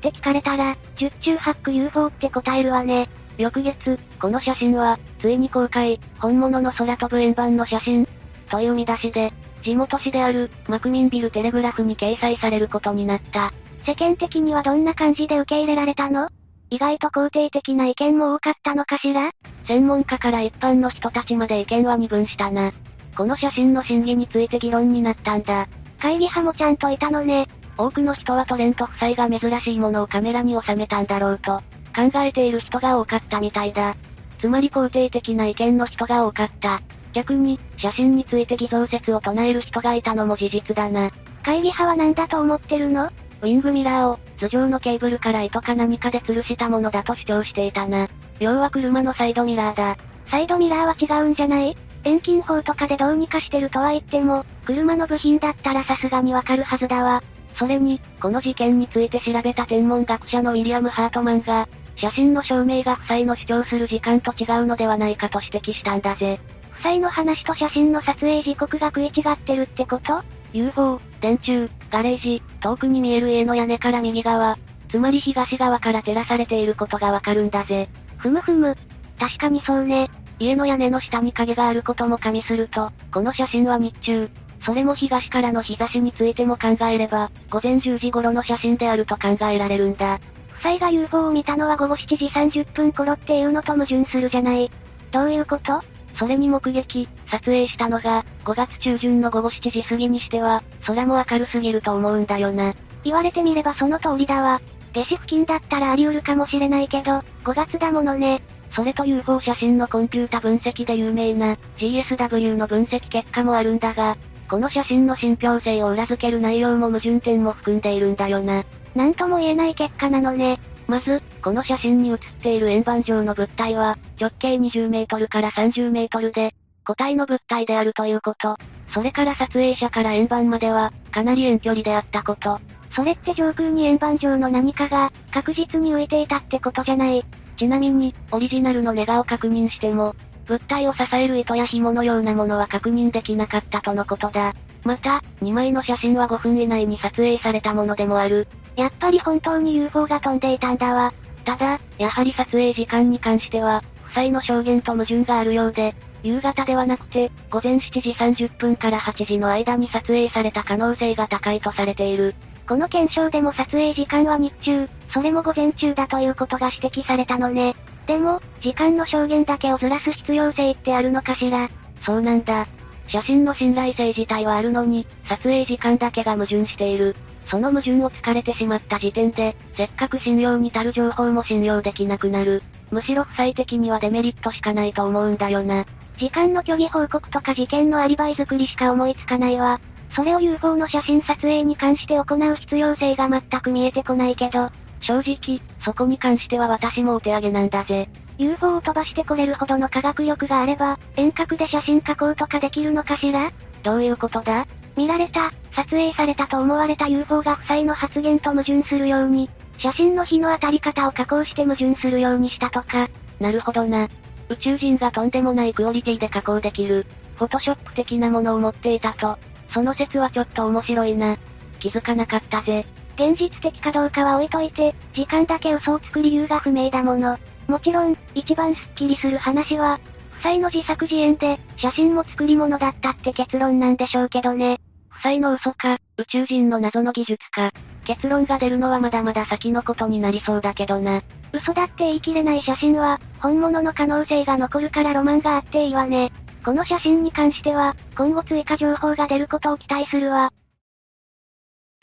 て聞かれたら、十中八九 UFO って答えるわね。翌月、この写真は、ついに公開、本物の空飛ぶ円盤の写真、という見出しで、地元紙である、マクミンビルテレグラフに掲載されることになった。世間的にはどんな感じで受け入れられたの？意外と肯定的な意見も多かったのかしら？専門家から一般の人たちまで意見は二分したな。この写真の真偽について議論になったんだ。会議派もちゃんといたのね。多くの人はトレント夫妻が珍しいものをカメラに収めたんだろうと、考えている人が多かったみたいだ。つまり肯定的な意見の人が多かった。逆に、写真について偽造説を唱える人がいたのも事実だな。会議派は何だと思ってるの？ウィングミラーを、頭上のケーブルから糸か何かで吊るしたものだと主張していたな。要は車のサイドミラーだ。サイドミラーは違うんじゃない？遠近法とかでどうにかしてるとは言っても、車の部品だったらさすがにわかるはずだわ。それに、この事件について調べた天文学者のウィリアム・ハートマンが、写真の証明が夫妻の主張する時間と違うのではないかと指摘したんだぜ。夫妻の話と写真の撮影時刻が食い違ってるってこと ?UFO、電柱、ガレージ、遠くに見える家の屋根から右側、つまり東側から照らされていることがわかるんだぜ。ふむふむ。確かにそうね。家の屋根の下に影があることも加味すると、この写真は日中、それも東からの日差しについても考えれば、午前10時頃の写真であると考えられるんだ。夫妻が UFO を見たのは午後7時30分頃っていうのと矛盾するじゃない。どういうこと？それに目撃、撮影したのが、5月中旬の午後7時過ぎにしては、空も明るすぎると思うんだよな。言われてみればその通りだわ。夏至付近だったらあり得るかもしれないけど、5月だものね。それと UFO 写真のコンピュータ分析で有名な GSW の分析結果もあるんだが、この写真の信憑性を裏付ける内容も矛盾点も含んでいるんだよな。なんとも言えない結果なのね。まず、この写真に写っている円盤状の物体は、直径20メートルから30メートルで、個体の物体であるということ。それから撮影者から円盤までは、かなり遠距離であったこと。それって上空に円盤状の何かが、確実に浮いていたってことじゃない。ちなみに、オリジナルのネガを確認しても、物体を支える糸や紐のようなものは確認できなかったとのことだ。また、2枚の写真は5分以内に撮影されたものでもある。やっぱり本当に UFO が飛んでいたんだわ。ただ、やはり撮影時間に関しては、夫妻の証言と矛盾があるようで、夕方ではなくて、午前7時30分から8時の間に撮影された可能性が高いとされている。この検証でも撮影時間は日中、それも午前中だということが指摘されたのね。でも、時間の証言だけをずらす必要性ってあるのかしら。そうなんだ。写真の信頼性自体はあるのに、撮影時間だけが矛盾している。その矛盾を突かれてしまった時点で、せっかく信用に足る情報も信用できなくなる。むしろ負債的にはデメリットしかないと思うんだよな。時間の虚偽報告とか事件のアリバイ作りしか思いつかないわ。それを UFO の写真撮影に関して行う必要性が全く見えてこないけど、正直、そこに関しては私もお手上げなんだぜ。UFO を飛ばしてこれるほどの科学力があれば、遠隔で写真加工とかできるのかしら？どういうことだ？見られた、撮影されたと思われた UFO が夫妻の発言と矛盾するように、写真の日の当たり方を加工して矛盾するようにしたとか。なるほどな。宇宙人がとんでもないクオリティで加工できる、フォトショップ的なものを持っていたと。その説はちょっと面白いな。気づかなかったぜ。現実的かどうかは置いといて、時間だけ嘘をつく理由が不明だもの。もちろん、一番スッキリする話は、夫妻の自作自演で、写真も作り物だったって結論なんでしょうけどね。夫妻の嘘か、宇宙人の謎の技術か。結論が出るのはまだまだ先のことになりそうだけどな。嘘だって言い切れない写真は、本物の可能性が残るからロマンがあっていいわね。この写真に関しては、今後追加情報が出ることを期待するわ。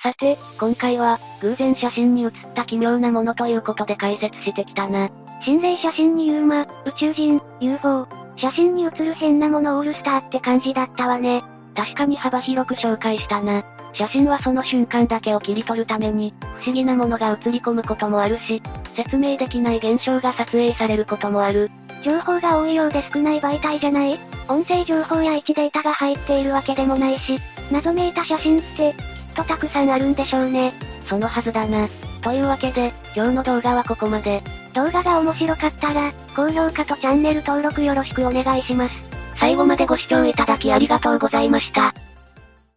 さて、今回は、偶然写真に写った奇妙なものということで解説してきたな。心霊写真にユーマ、宇宙人、UFO、写真に写る変なものオールスターって感じだったわね。確かに幅広く紹介したな。写真はその瞬間だけを切り取るために、不思議なものが映り込むこともあるし、説明できない現象が撮影されることもある。情報が多いようで少ない媒体じゃない？音声情報や位置データが入っているわけでもないし、謎めいた写真って、とたくさんあるんでしょうね。そのはずだな。というわけで、今日の動画はここまで。動画が面白かったら、高評価とチャンネル登録よろしくお願いします。最後までご視聴いただきありがとうございました。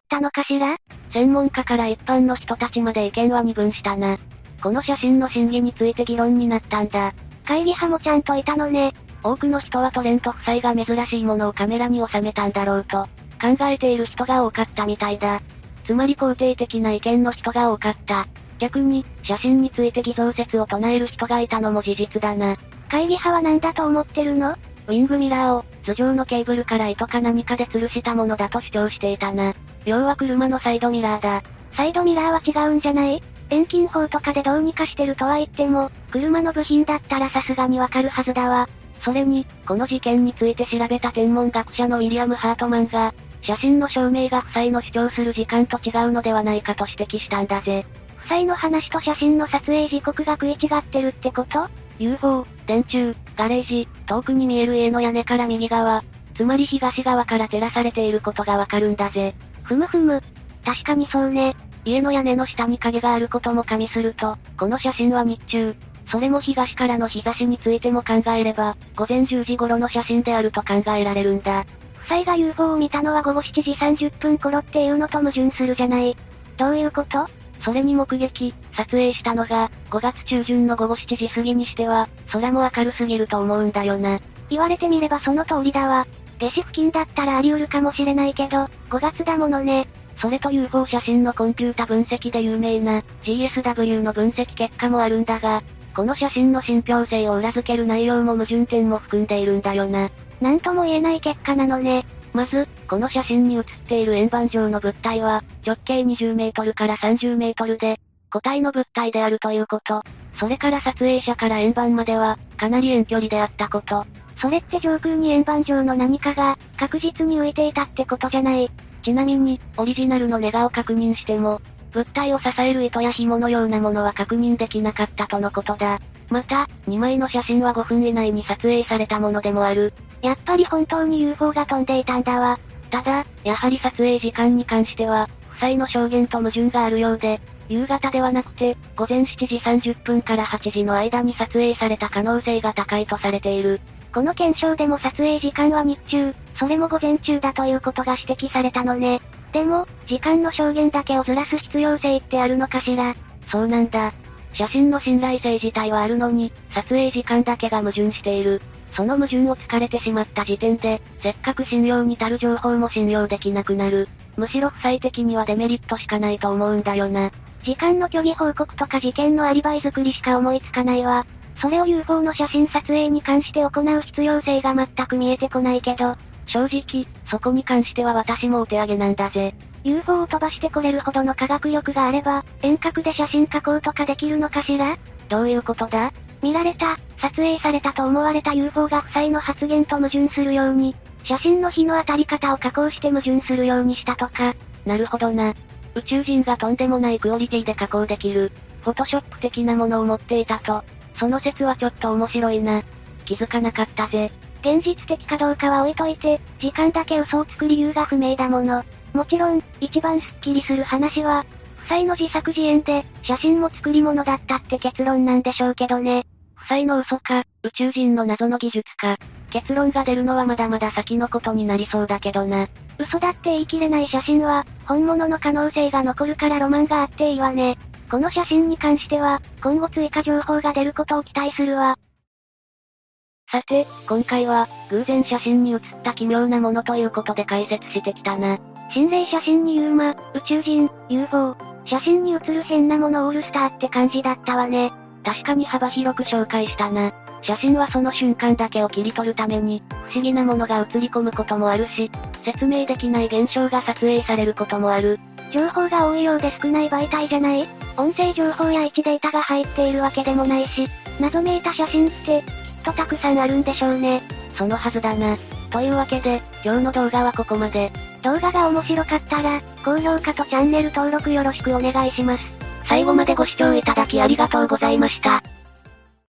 たのかしら？専門家から一般の人たちまで意見は二分したな。この写真の真偽について議論になったんだ。会議派もちゃんといたのね。多くの人はトレント夫妻が珍しいものをカメラに収めたんだろうと、考えている人が多かったみたいだ。つまり肯定的な意見の人が多かった。逆に、写真について偽造説を唱える人がいたのも事実だな。会議派は何だと思ってるの？ウィングミラーを、頭上のケーブルから糸か何かで吊るしたものだと主張していたな。要は車のサイドミラーだ。サイドミラーは違うんじゃない？遠近法とかでどうにかしてるとは言っても、車の部品だったらさすがにわかるはずだわ。それに、この事件について調べた天文学者のウィリアム・ハートマンが、写真の証明が夫妻の主張する時間と違うのではないかと指摘したんだぜ。夫妻の話と写真の撮影時刻が食い違ってるってこと ?UFO、電柱、ガレージ、遠くに見える家の屋根から右側、つまり東側から照らされていることがわかるんだぜ。ふむふむ。確かにそうね。家の屋根の下に影があることも加味すると、この写真は日中、それも東からの日差しについても考えれば、午前10時頃の写真であると考えられるんだ。夫妻が UFO を見たのは午後7時30分頃っていうのと矛盾するじゃない。どういうこと？それに目撃、撮影したのが、5月中旬の午後7時過ぎにしては、空も明るすぎると思うんだよな。言われてみればその通りだわ。夏至付近だったらあり得るかもしれないけど、5月だものね。それと UFO 写真のコンピュータ分析で有名な GSW の分析結果もあるんだが、この写真の信憑性を裏付ける内容も矛盾点も含んでいるんだよな。なんとも言えない結果なのね。まず、この写真に写っている円盤状の物体は、直径20メートルから30メートルで、個体の物体であるということ。それから撮影者から円盤までは、かなり遠距離であったこと。それって上空に円盤状の何かが、確実に浮いていたってことじゃない。ちなみに、オリジナルのネガを確認しても、物体を支える糸や紐のようなものは確認できなかったとのことだ。また、2枚の写真は5分以内に撮影されたものでもある。やっぱり本当に UFO が飛んでいたんだわ。ただ、やはり撮影時間に関しては、夫妻の証言と矛盾があるようで、夕方ではなくて、午前7時30分から8時の間に撮影された可能性が高いとされている。この検証でも撮影時間は日中、それも午前中だということが指摘されたのね。でも、時間の証言だけをずらす必要性ってあるのかしら？そうなんだ。写真の信頼性自体はあるのに、撮影時間だけが矛盾している。その矛盾を突かれてしまった時点で、せっかく信用に足る情報も信用できなくなる。むしろ夫妻的にはデメリットしかないと思うんだよな。時間の虚偽報告とか事件のアリバイ作りしか思いつかないわ。それを UFO の写真撮影に関して行う必要性が全く見えてこないけど、正直、そこに関しては私もお手上げなんだぜ。UFO を飛ばしてこれるほどの科学力があれば、遠隔で写真加工とかできるのかしら？どういうことだ？見られた、撮影されたと思われた UFO が夫妻の発言と矛盾するように、写真の日の当たり方を加工して矛盾するようにしたとか。なるほどな。宇宙人がとんでもないクオリティで加工できる、フォトショップ的なものを持っていたと。その説はちょっと面白いな。気づかなかったぜ。現実的かどうかは置いといて、時間だけ嘘をつく理由が不明だもの。もちろん、一番スッキリする話は、夫妻の自作自演で、写真も作り物だったって結論なんでしょうけどね。夫妻の嘘か、宇宙人の謎の技術か。結論が出るのはまだまだ先のことになりそうだけどな。嘘だって言い切れない写真は、本物の可能性が残るからロマンがあっていいわね。この写真に関しては、今後追加情報が出ることを期待するわ。さて、今回は、偶然写真に写った奇妙なものということで解説してきたな。心霊写真にユーマ、宇宙人、UFO、写真に写る変なものオールスターって感じだったわね。確かに幅広く紹介したな。写真はその瞬間だけを切り取るために、不思議なものが映り込むこともあるし、説明できない現象が撮影されることもある。情報が多いようで少ない媒体じゃない？音声情報や位置データが入っているわけでもないし、謎めいた写真って、とたくさんあるんでしょうね。そのはずだな。というわけで、今日の動画はここまで。動画が面白かったら、高評価とチャンネル登録よろしくお願いします。最後までご視聴いただきありがとうございました。